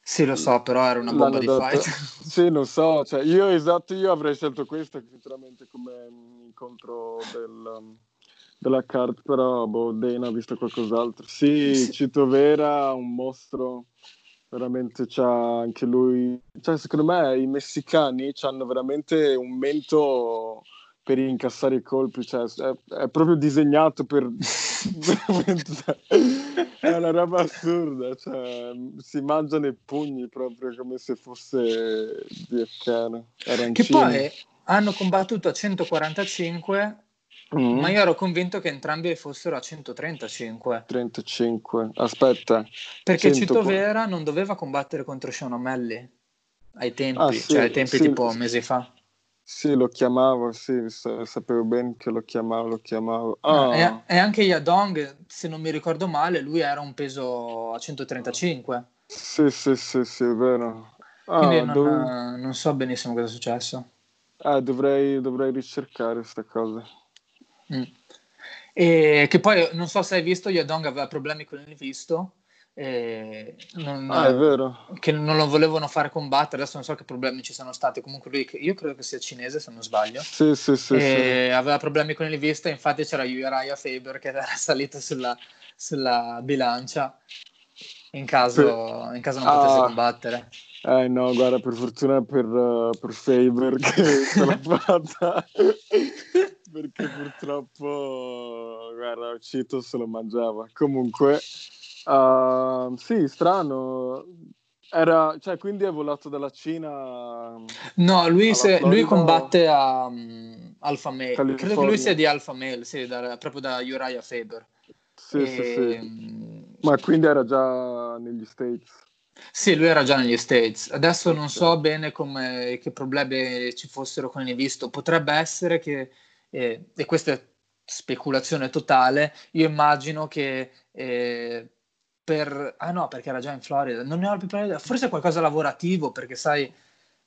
Sì, lo so, però era una bomba L'hanno di dato... fight. <laughs> sì, lo so, cioè, io esatto, io avrei scelto questa sinceramente come incontro del, um, della card, però boh, Dana ha visto qualcos'altro. Sì. Cito Vera, un mostro, veramente c'ha anche lui, cioè secondo me i messicani hanno veramente un mento per incassare i colpi, cioè è, è proprio disegnato per... <laughs> è una roba assurda, cioè si mangiano i pugni proprio come se fosse DFK, Che poi hanno combattuto a 145 Mm. Ma io ero convinto che entrambi fossero a 135. 35. Aspetta. Perché 100... Cito Vera non doveva combattere contro Sean O'Malley ai tempi, ah, sì, cioè ai tempi sì, tipo mesi fa. Sì, lo chiamavo, sì, sapevo bene che lo chiamavo, lo chiamavo. Ah. E, e, anche Yadong, se non mi ricordo male, lui era un peso a 135. Sì, sì, sì, sì, è vero. Ah, Quindi non, dov... non, so benissimo cosa è successo. Ah, dovrei, dovrei ricercare queste cose. Mm. E che poi, non so se hai visto, Yadong aveva problemi con il visto non, ah, è vero. che non lo volevano fare combattere. Adesso non so che problemi ci sono stati. Comunque, lui, io credo che sia cinese, se non sbaglio. Sì, sì, sì, sì. Aveva problemi con il vista. Infatti, c'era Uriah Faber che era <laughs> salito sulla, sulla bilancia in caso, in caso non ah. potesse combattere. Eh no, guarda, per fortuna per, uh, per Faber che <laughs> se l'ha fatta. <laughs> Perché purtroppo, guarda, Cito se lo mangiava. Comunque, Uh, sì, strano. Era, cioè, quindi è volato dalla Cina. No, lui, se, lui combatte a um, Alpha Male. California. Credo che lui sia di Alpha Male, sì, da, proprio da Uriah Faber. Sì, e... sì, sì. Mm, Ma quindi era già negli States. Sì, lui era già negli States. Adesso non so bene come, che problemi ci fossero con il visto. Potrebbe essere che, eh, e questa è speculazione totale, io immagino che eh, per... Ah no, perché era già in Florida. Non ne ho più parlato. Forse qualcosa lavorativo, perché sai,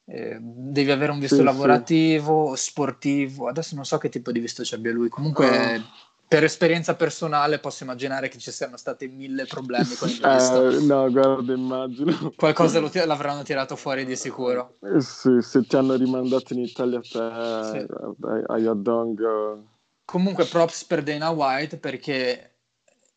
eh, devi avere un visto sì, lavorativo, sì. sportivo. Adesso non so che tipo di visto ci abbia lui. Comunque, oh. Per esperienza personale, posso immaginare che ci siano stati mille problemi con il visto. Eh, no, guarda, immagino. Qualcosa lo <laughs> t- l'avranno tirato fuori di sicuro. Eh, sì, se ti hanno rimandato in Italia te, sì. a Yadong... Comunque props per Dana White perché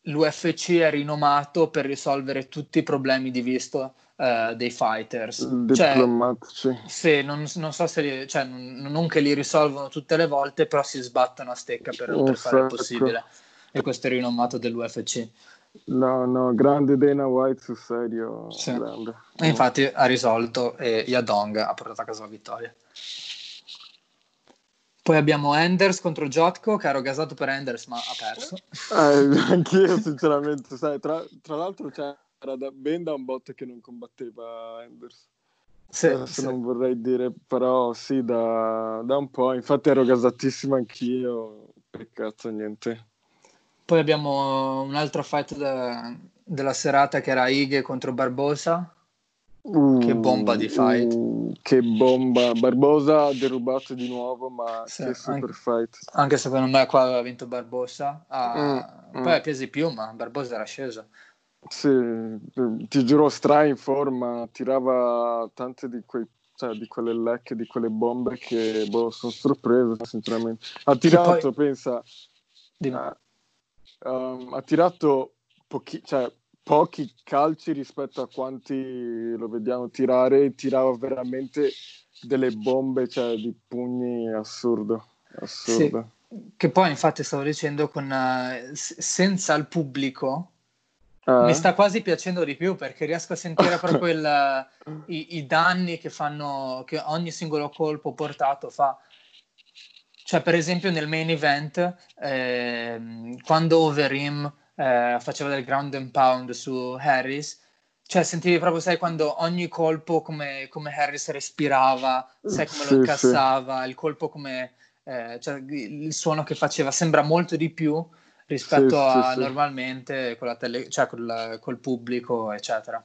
l'UFC è rinomato per risolvere tutti i problemi di visto uh, dei fighters. Diplomatici. Cioè, sì, non, non, so se li, cioè, non, non, che li risolvono tutte le volte, però si sbattono a stecca per, per fare il possibile. E questo è rinomato dell'UFC. No, no, grande Dana White sul serio. Sì. E infatti ha risolto e Yadong ha portato a casa la vittoria. Poi abbiamo Enders contro Jotko, che ero gasato per Enders, ma ha perso. Eh, <laughs> anch'io, sinceramente, sai, tra, tra l'altro c'era da, ben da un bot che non combatteva Enders. Sì, Adesso sì. non vorrei dire, però sì, da, da, un po'. Infatti ero gasatissimo anch'io, cazzo, niente. Poi abbiamo un altro fight de, della serata che era Ighe contro Barbosa. Uh, che bomba di fight. Uh, che bomba. Barbosa ha derubato di nuovo, ma sì, che super anche, fight. Anche secondo me qua aveva vinto Barbosa. Ah, mm, poi mm. a pesi più, ma Barbosa era sceso. Sì, ti giuro, stra in forma, tirava tante di, quei, cioè, di quelle lecche, di quelle bombe che boh, sono sorpreso, sinceramente. Ha tirato, poi... pensa, uh, um, ha tirato pochi, cioè, pochi calci rispetto a quanti lo vediamo tirare, tirava veramente delle bombe, cioè di pugni assurdo. assurdo. Sì, che poi infatti stavo dicendo con, uh, senza il pubblico uh. mi sta quasi piacendo di più perché riesco a sentire proprio il, i, i, danni che fanno che ogni singolo colpo portato fa cioè per esempio nel main event eh, quando Overeem eh, faceva del ground and pound su Harris, cioè sentivi proprio, sai, quando ogni colpo come, come Harris respirava, sai come sì, lo incassava, sì. il colpo come, eh, cioè, il suono che faceva, sembra molto di più rispetto sì, a normalmente con la tele, cioè col, col pubblico, eccetera.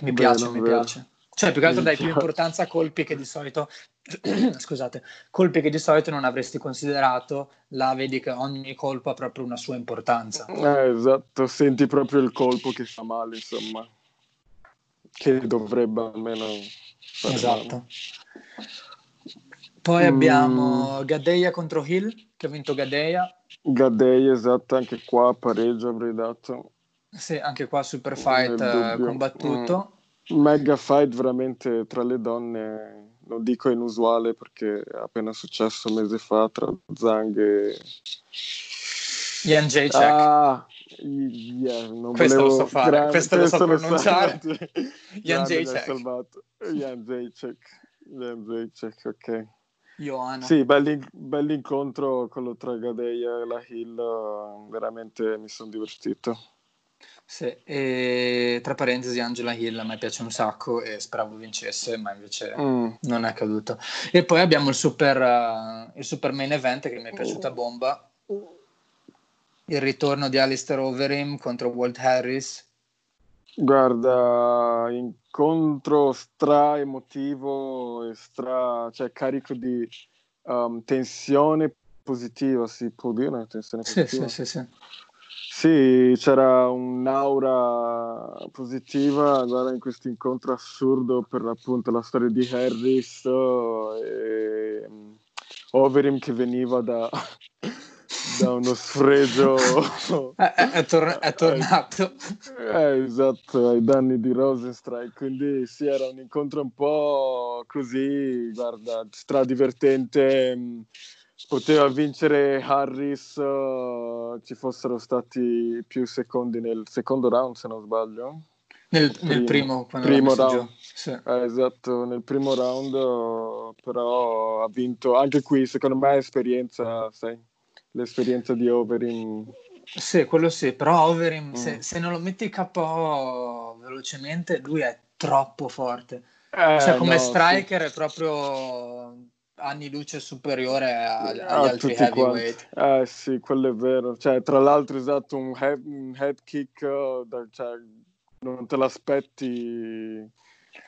Mi Beh, piace, mi vero. piace. Cioè, più che altro dai più importanza a colpi che di solito, <clears throat> scusate, colpi che di solito non avresti considerato, là vedi che ogni colpo ha proprio una sua importanza. Eh, esatto, senti proprio il colpo che fa male, insomma, che dovrebbe almeno Esatto. Male. Poi mm. abbiamo Gadeia contro Hill, che ha vinto Gadeia. Gadeia, esatto, anche qua pareggio avrei dato. Sì, anche qua super fight eh, combattuto. Mm mega fight veramente tra le donne, non dico inusuale perché è appena successo un mese fa tra Zhang e... Yan Jacek. Ah, yeah, questo lo so fare, grande, questo, questo lo so pronunciare. <laughs> Yan Jacek. Yan Jacek. Yan Jacek, ok. Johanna. Sì, bell'in- bell'incontro quello tra Gadeia e la Hill, veramente mi sono divertito. Sì, e tra parentesi Angela Hill a me piace un sacco e speravo vincesse, ma invece mm. non è accaduto. E poi abbiamo il super, uh, il super main event che mi è piaciuta bomba, il ritorno di Alistair Overeem contro Walt Harris. Guarda, incontro stra emotivo e stra, cioè carico di um, tensione positiva, si può dire tensione positiva? Sì, sì, sì. sì. Sì, c'era un'aura positiva, guarda, in questo incontro assurdo per appunto la storia di Harris e mm, Overeem che veniva da, da uno sfregio. <laughs> è, è, tor- è tornato. Eh, esatto, ai danni di Rosenstrike, quindi sì, era un incontro un po' così, guarda, stradivertente mm, poteva vincere Harris uh, ci fossero stati più secondi nel secondo round se non sbaglio nel primo, nel primo, primo round sì. eh, esatto nel primo round uh, però ha vinto anche qui secondo me esperienza sai l'esperienza di Overeem sì quello sì però Overeem mm. se, se, non lo metti KO velocemente lui è troppo forte eh, cioè come no, striker sì. è proprio anni luce superiore a, agli a altri heavyweight. Eh sì, quello è vero. Cioè, tra l'altro, esatto, un head, un head kick, da, cioè, non te l'aspetti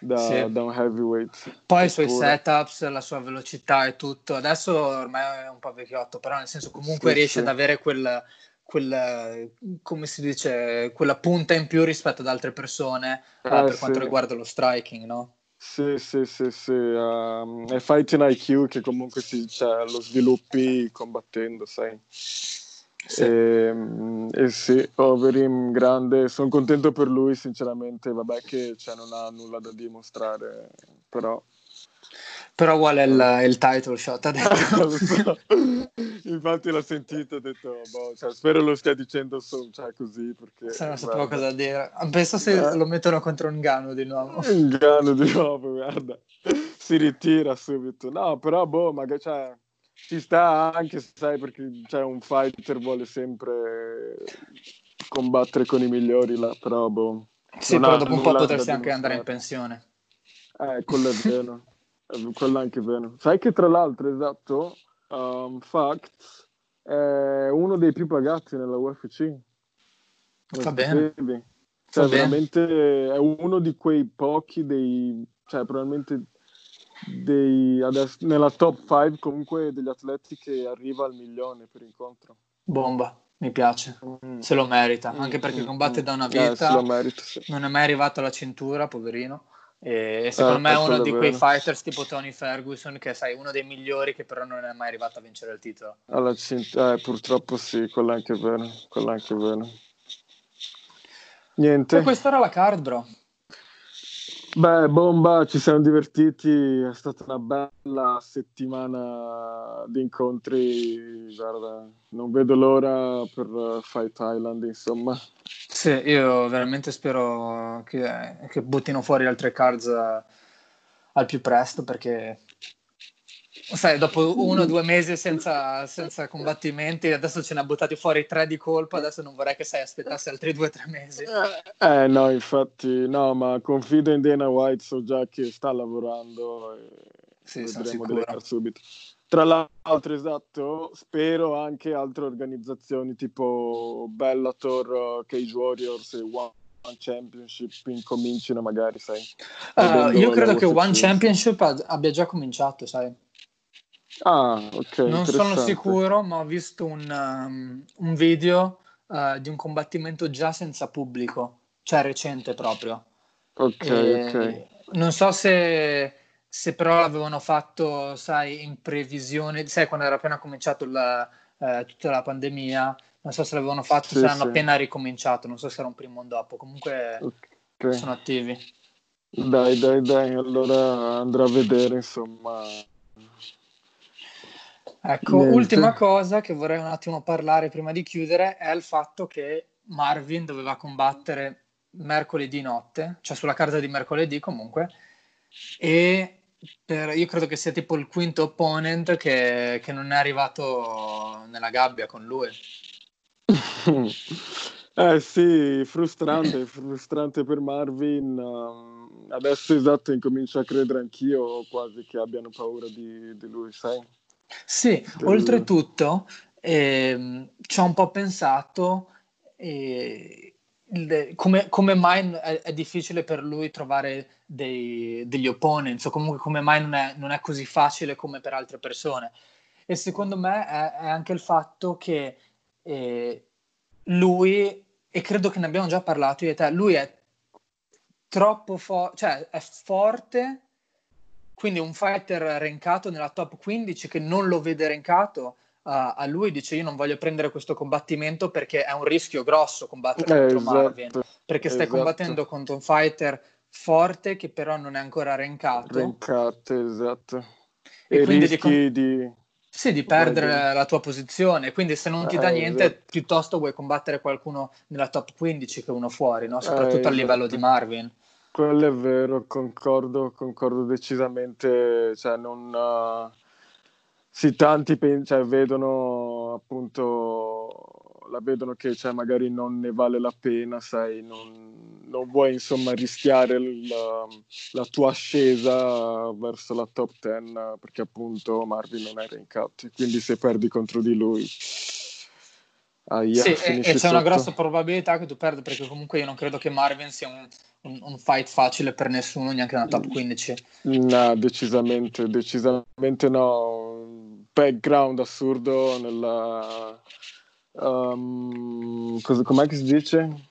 da, sì. da un heavyweight. Poi i suoi setups, la sua velocità e tutto. Adesso ormai è un po' vecchiotto, però nel senso comunque sì, riesce sì. ad avere quel, quel, come si dice, quella punta in più rispetto ad altre persone eh, per quanto riguarda lo striking, no? Sì, sì, sì, sì. Um, è Fighting IQ che comunque si, cioè, lo sviluppi combattendo, sai. Sì. E, ehm, e sì, Overeem grande, sono contento per lui sinceramente, vabbè che cioè, non ha nulla da dimostrare, però però vuole il, il title shot, ha detto. <laughs> Infatti l'ho sentito, ho detto, boh, cioè, spero lo stia dicendo so, cioè, così, perché... Se non sapevo cosa dire. Penso se eh. lo mettono contro un Gano di nuovo. Un Gano di nuovo, guarda. Si ritira subito. No, però, boh, magari, cioè, ci sta anche, sai, perché cioè, un fighter vuole sempre combattere con i migliori là, però boh. Sì, però dopo un po' potresti anche andare in pensione. Eh, quello è <laughs> vero. quello è anche vero. Sai che tra l'altro, esatto, um, Facts è uno dei più pagati nella UFC. Va bene. Cioè, Va veramente bene. è uno di quei pochi dei, cioè, probabilmente dei, adesso, nella top 5 comunque degli atleti che arriva al milione per incontro. Bomba. Mi piace, mm. se lo merita, mm, anche perché mm, combatte mm. da una eh, vita, eh, merita, sì. non è mai arrivato alla cintura, poverino. E secondo eh, me è uno di quei fighters tipo Tony Ferguson, che sai, uno dei migliori che però non è mai arrivato a vincere il titolo. Alla cintura, eh, purtroppo sì, quello è anche vero, quello è anche vero. Niente. E questa era la card, bro. Beh, bomba, ci siamo divertiti, è stata una bella settimana di incontri, guarda, non vedo l'ora per Fight Island, insomma. Sì, io veramente spero che, che buttino fuori altre cards al più presto perché sai, dopo uno o due mesi senza, senza, combattimenti, adesso ce ne ha buttati fuori tre di colpo, adesso non vorrei che sai aspettasse altri due o tre mesi. Eh, eh, no, infatti, no, ma confido in Dana White, so già che sta lavorando e sì, vedremo delle subito. Tra l'altro, esatto, spero anche altre organizzazioni tipo Bellator, Cage Warriors e One Championship incomincino magari, sai. Uh, io credo che One Championship abbia già cominciato, sai. Ah, ok. Non sono sicuro, ma ho visto un, um, un video uh, di un combattimento già senza pubblico, cioè recente proprio. Ok, e, ok. Non so se, se, però l'avevano fatto, sai, in previsione, sai, quando era appena cominciato la, uh, tutta la pandemia, non so se l'avevano fatto, sì, se hanno sì. appena ricominciato, non so se era un primo o un dopo, comunque okay. sono attivi. Dai, dai, dai, allora andrò a vedere, insomma. Ecco, Niente. ultima cosa che vorrei un attimo parlare prima di chiudere è il fatto che Marvin doveva combattere mercoledì notte, cioè sulla carta di mercoledì comunque, e per, io credo che sia tipo il quinto opponent che, che non è arrivato nella gabbia con lui. <laughs> eh sì, frustrante, frustrante per Marvin. Um, adesso esatto, incomincio a credere anch'io quasi che abbiano paura di, di lui, sai? Sì, del... oltretutto ehm, ci ho un po' pensato eh, il, come, come, mai è, è, difficile per lui trovare dei, degli opponents o comunque come mai non è, non è, così facile come per altre persone. E secondo me è, è anche il fatto che eh, lui, e credo che ne abbiamo già parlato io e te, lui è troppo forte, cioè è forte quindi un fighter rankato nella top 15 che non lo vede rankato, uh, a lui dice io non voglio prendere questo combattimento perché è un rischio grosso combattere eh, contro esatto, Marvin, perché stai esatto. combattendo contro un fighter forte che però non è ancora rankato. Rankato, esatto. E, e quindi rischi di... di... Sì, di perdere la tua posizione, quindi se non ti dà eh, niente, esatto. piuttosto vuoi combattere qualcuno nella top 15 che uno fuori, no? soprattutto eh, a livello di esatto. Marvin. Quello è vero, concordo, concordo decisamente, cioè non... Uh, sì, tanti pen- cioè, vedono appunto, la vedono che cioè, magari non ne vale la pena, sai, non, non vuoi insomma rischiare la, la, tua ascesa verso la top 10 perché appunto Marvin non è rankato, quindi se perdi contro di lui Aia, sì, e, e c'è sotto. una grossa probabilità che tu perda perché comunque io non credo che Marvin sia un, un, un fight facile per nessuno, neanche nella top 15. No, decisamente, decisamente no. Background assurdo nella... Um, cosa, com'è che si dice?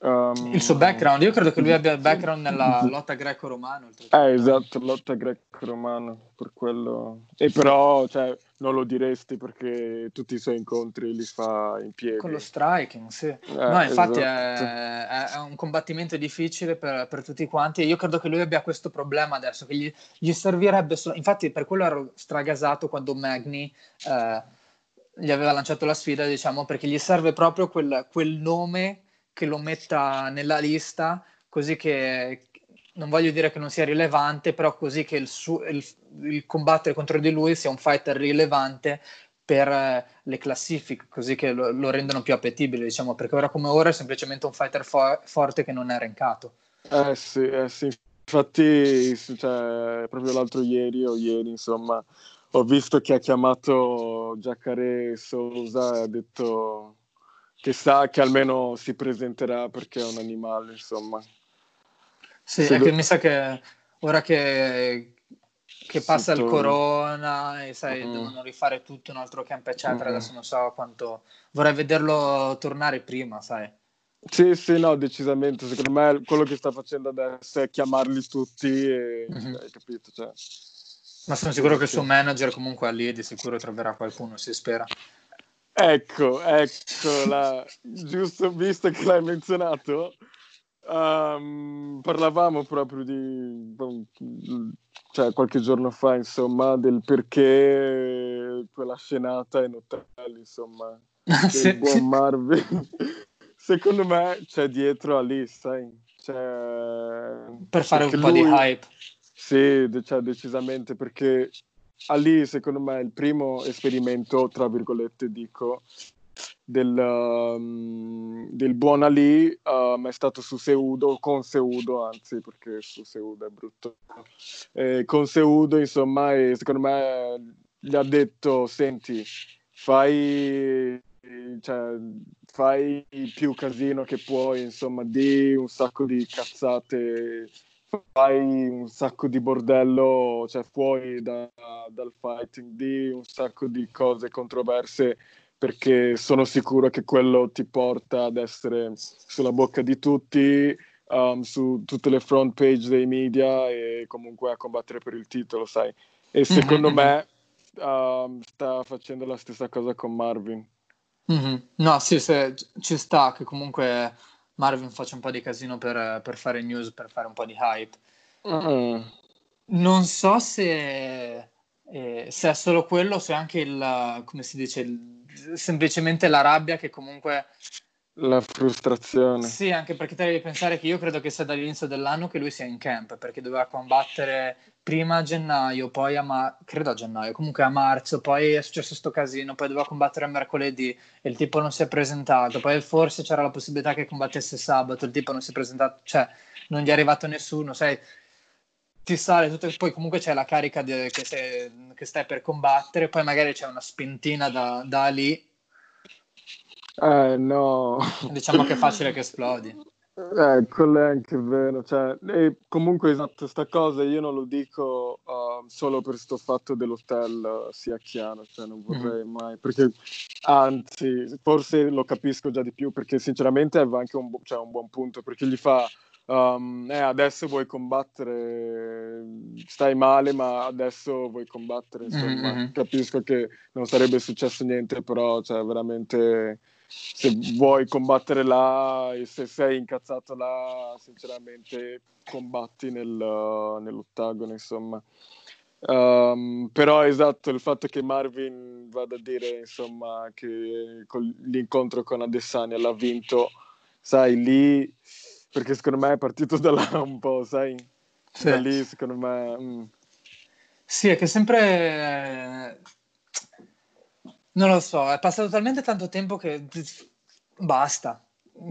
Um, il suo background, io credo che lui abbia il background nella <laughs> lotta greco-romana. Eh, esatto, lotta greco-romana, per quello. E però, cioè, non lo diresti perché tutti i suoi incontri li fa in piedi. Con lo striking, sì. Eh, no, infatti esatto. è, è, un combattimento difficile per, per, tutti quanti e io credo che lui abbia questo problema adesso, che gli, gli servirebbe solo... Infatti per quello ero stragasato quando Magni... Eh, gli aveva lanciato la sfida, diciamo, perché gli serve proprio quel, quel nome che lo metta nella lista, così che non voglio dire che non sia rilevante, però così che il, su, il, il combattere contro di lui sia un fighter rilevante per eh, le classifiche, così che lo, lo, rendono più appetibile, diciamo, perché ora come ora è semplicemente un fighter fo- forte che non è rankato. Eh sì, eh sì, infatti cioè, proprio l'altro ieri o ieri, insomma, ho visto che ha chiamato Giacare Sousa e ha detto che sa che almeno si presenterà perché è un animale, insomma. Sì, Se è do... che mi sa che ora che, che passa il corona e sai, mm. devono rifare tutto un altro camp, eccetera, mm. adesso non so quanto... Vorrei vederlo tornare prima, sai. Sì, sì, no, decisamente. Secondo me quello che sta facendo adesso è chiamarli tutti e... Mm-hmm. Hai capito, cioè... Ma sono sicuro che il suo manager comunque lì di sicuro troverà qualcuno, si spera. Ecco, ecco, la... giusto visto che l'hai menzionato, um, parlavamo proprio di, cioè qualche giorno fa, insomma, del perché quella scenata in hotel, insomma, <laughs> del buon Marvin. Secondo me c'è dietro a lì, sai? C'è... Per fare un po' lui... di hype. Sì, cioè, decisamente, perché Ali secondo me è il primo esperimento, tra virgolette dico, del, um, del buon Ali, um, è stato su Seudo, con Seudo anzi, perché su Seudo è brutto, eh, con Seudo insomma, e secondo me gli ha detto, senti, fai... Cioè, fai più casino che puoi, insomma, di un sacco di cazzate fai un sacco di bordello, cioè fuori da, dal fighting, di un sacco di cose controverse perché sono sicuro che quello ti porta ad essere sulla bocca di tutti, um, su tutte le front page dei media e comunque a combattere per il titolo, sai. E secondo mm-hmm. me um, sta facendo la stessa cosa con Marvin. Mm-hmm. No, sì, se, ci sta che comunque Marvin faccia un po' di casino per, per fare news, per fare un po' di hype. Mm. Non so se, eh, se, è solo quello o se anche il, come si dice, il, semplicemente la rabbia che comunque la frustrazione. Sì, anche perché te devi pensare che io credo che sia dall'inizio dell'anno che lui sia in camp, perché doveva combattere prima a gennaio, poi a marzo, credo a gennaio, comunque a marzo, poi è successo questo casino, poi doveva combattere a mercoledì e il tipo non si è presentato, poi forse c'era la possibilità che combattesse sabato, il tipo non si è presentato, cioè non gli è arrivato nessuno, sai, ti sale tutto, poi comunque c'è la carica di, che, sei, che, stai per combattere, poi magari c'è una spintina da, da lì eh, no. Diciamo che è facile che <laughs> esplodi. Eh, quello è anche vero. Cioè, comunque, esatto, sta cosa io non lo dico uh, solo per questo fatto dell'hotel, uh, sia chiaro, cioè non vorrei mm. mai, perché anzi, forse lo capisco già di più, perché sinceramente aveva anche un, bu- cioè, un buon punto, perché gli fa... Um, eh, adesso vuoi combattere, stai male, ma adesso vuoi combattere. Insomma, mm-hmm. capisco che non sarebbe successo niente, però, cioè, veramente se vuoi combattere là e se sei incazzato là, sinceramente combatti nel, nell'ottagono, insomma. Um, però esatto, il fatto che Marvin vada a dire insomma che con l'incontro con Adesanya l'ha vinto, sai, lì perché secondo me è partito da là un po', sai? Sì. Da lì secondo me... Mm. Sì, è che sempre non lo so, è passato talmente tanto tempo che basta,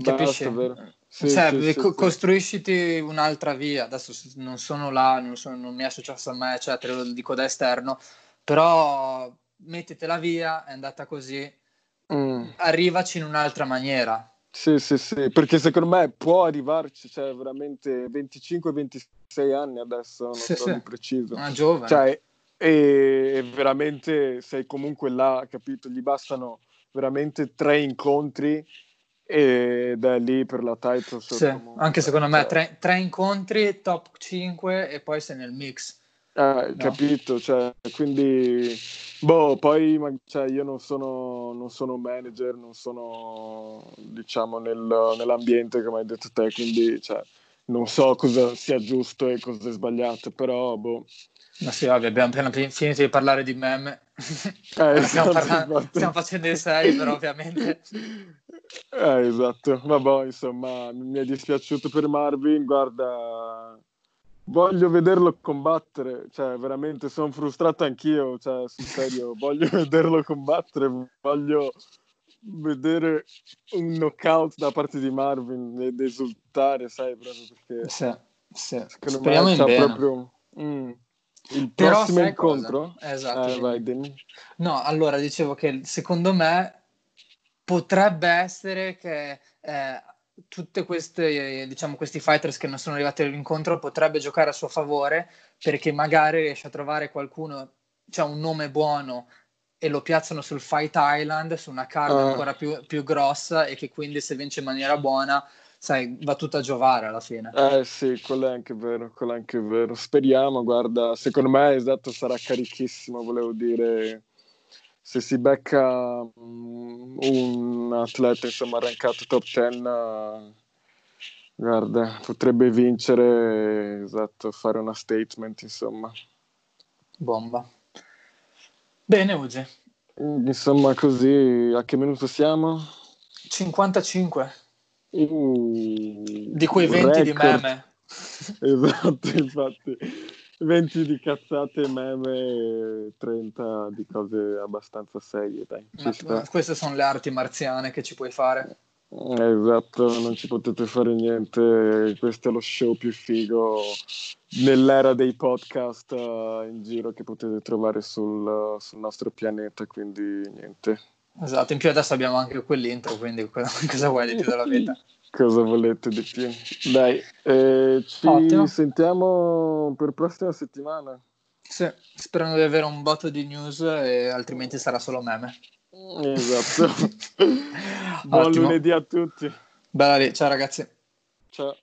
capisci? Basta, sì, cioè, sì, co- sì, costruisciti un'altra via. Adesso non sono là, non, sono, non mi è successo a me, eccetera, lo dico da esterno, però mettitela via, è andata così, mm. arrivaci in un'altra maniera. Sì, sì, sì, perché secondo me può arrivarci, cioè veramente 25-26 anni adesso, non sì, so sì. preciso. Una giovane. Cioè, e veramente sei comunque là, capito? Gli bastano veramente tre incontri ed è lì per la title. Sì, anche secondo me tre, tre, incontri, top 5 e poi sei nel mix. Eh, no. capito, cioè, quindi boh, poi cioè, io non sono, non sono manager, non sono diciamo nel, nell'ambiente come hai detto te, quindi cioè, non so cosa sia giusto e cosa è sbagliato, però boh, ma sì, ovvio, abbiamo appena finito di parlare di meme. Eh, <laughs> stiamo, parlando, stiamo, facendo i sei, però ovviamente. Eh, esatto. Vabbè, insomma, mi è dispiaciuto per Marvin. Guarda, Voglio vederlo combattere, cioè veramente sono frustrato anch'io, cioè sul serio, voglio <laughs> vederlo combattere, voglio vedere un knockout da parte di Marvin ed esultare, sai, proprio perché sì, sì. secondo Speriamo me bene. proprio mm, il Però prossimo incontro. cosa? Esatto. Eh, vai. No, allora dicevo che secondo me potrebbe essere che eh, tutte queste, diciamo, questi fighters che non sono arrivati all'incontro potrebbe giocare a suo favore perché magari riesce a trovare qualcuno, cioè un nome buono e lo piazzano sul Fight Island, su una card Ah. ancora più, più grossa e che quindi se vince in maniera buona, sai, va tutto a giovare alla fine. Eh sì, quello è anche vero, quello è anche vero. Speriamo, guarda, secondo me esatto sarà carichissimo, volevo dire, se si becca mm, un atleta insomma rankato top 10, eh, guarda, potrebbe vincere, esatto, fare una statement, insomma. Bomba. Bene, Ugi. Insomma, così, a che minuto siamo? 55 Uh, di quei 20 di record. meme. <laughs> Esatto, infatti. 20 di cazzate, meme, e 30 di cose abbastanza serie, dai. Ma- queste sono le arti marziane che ci puoi fare. Esatto, non ci potete fare niente. Questo è lo show più figo nell'era dei podcast eh, in giro che potete trovare sul, sul nostro pianeta, quindi niente. Esatto, in più adesso abbiamo anche quell'intro, quindi <laughs> co- cosa vuoi di più della vita? Cosa volete di più? Dai, eh, ci Ottimo. sentiamo per prossima settimana. Sì, sperando di avere un botto di news altrimenti sarà solo meme. Esatto. <laughs> Buon Ottimo. lunedì a tutti. Bella lì, ciao ragazzi. Ciao.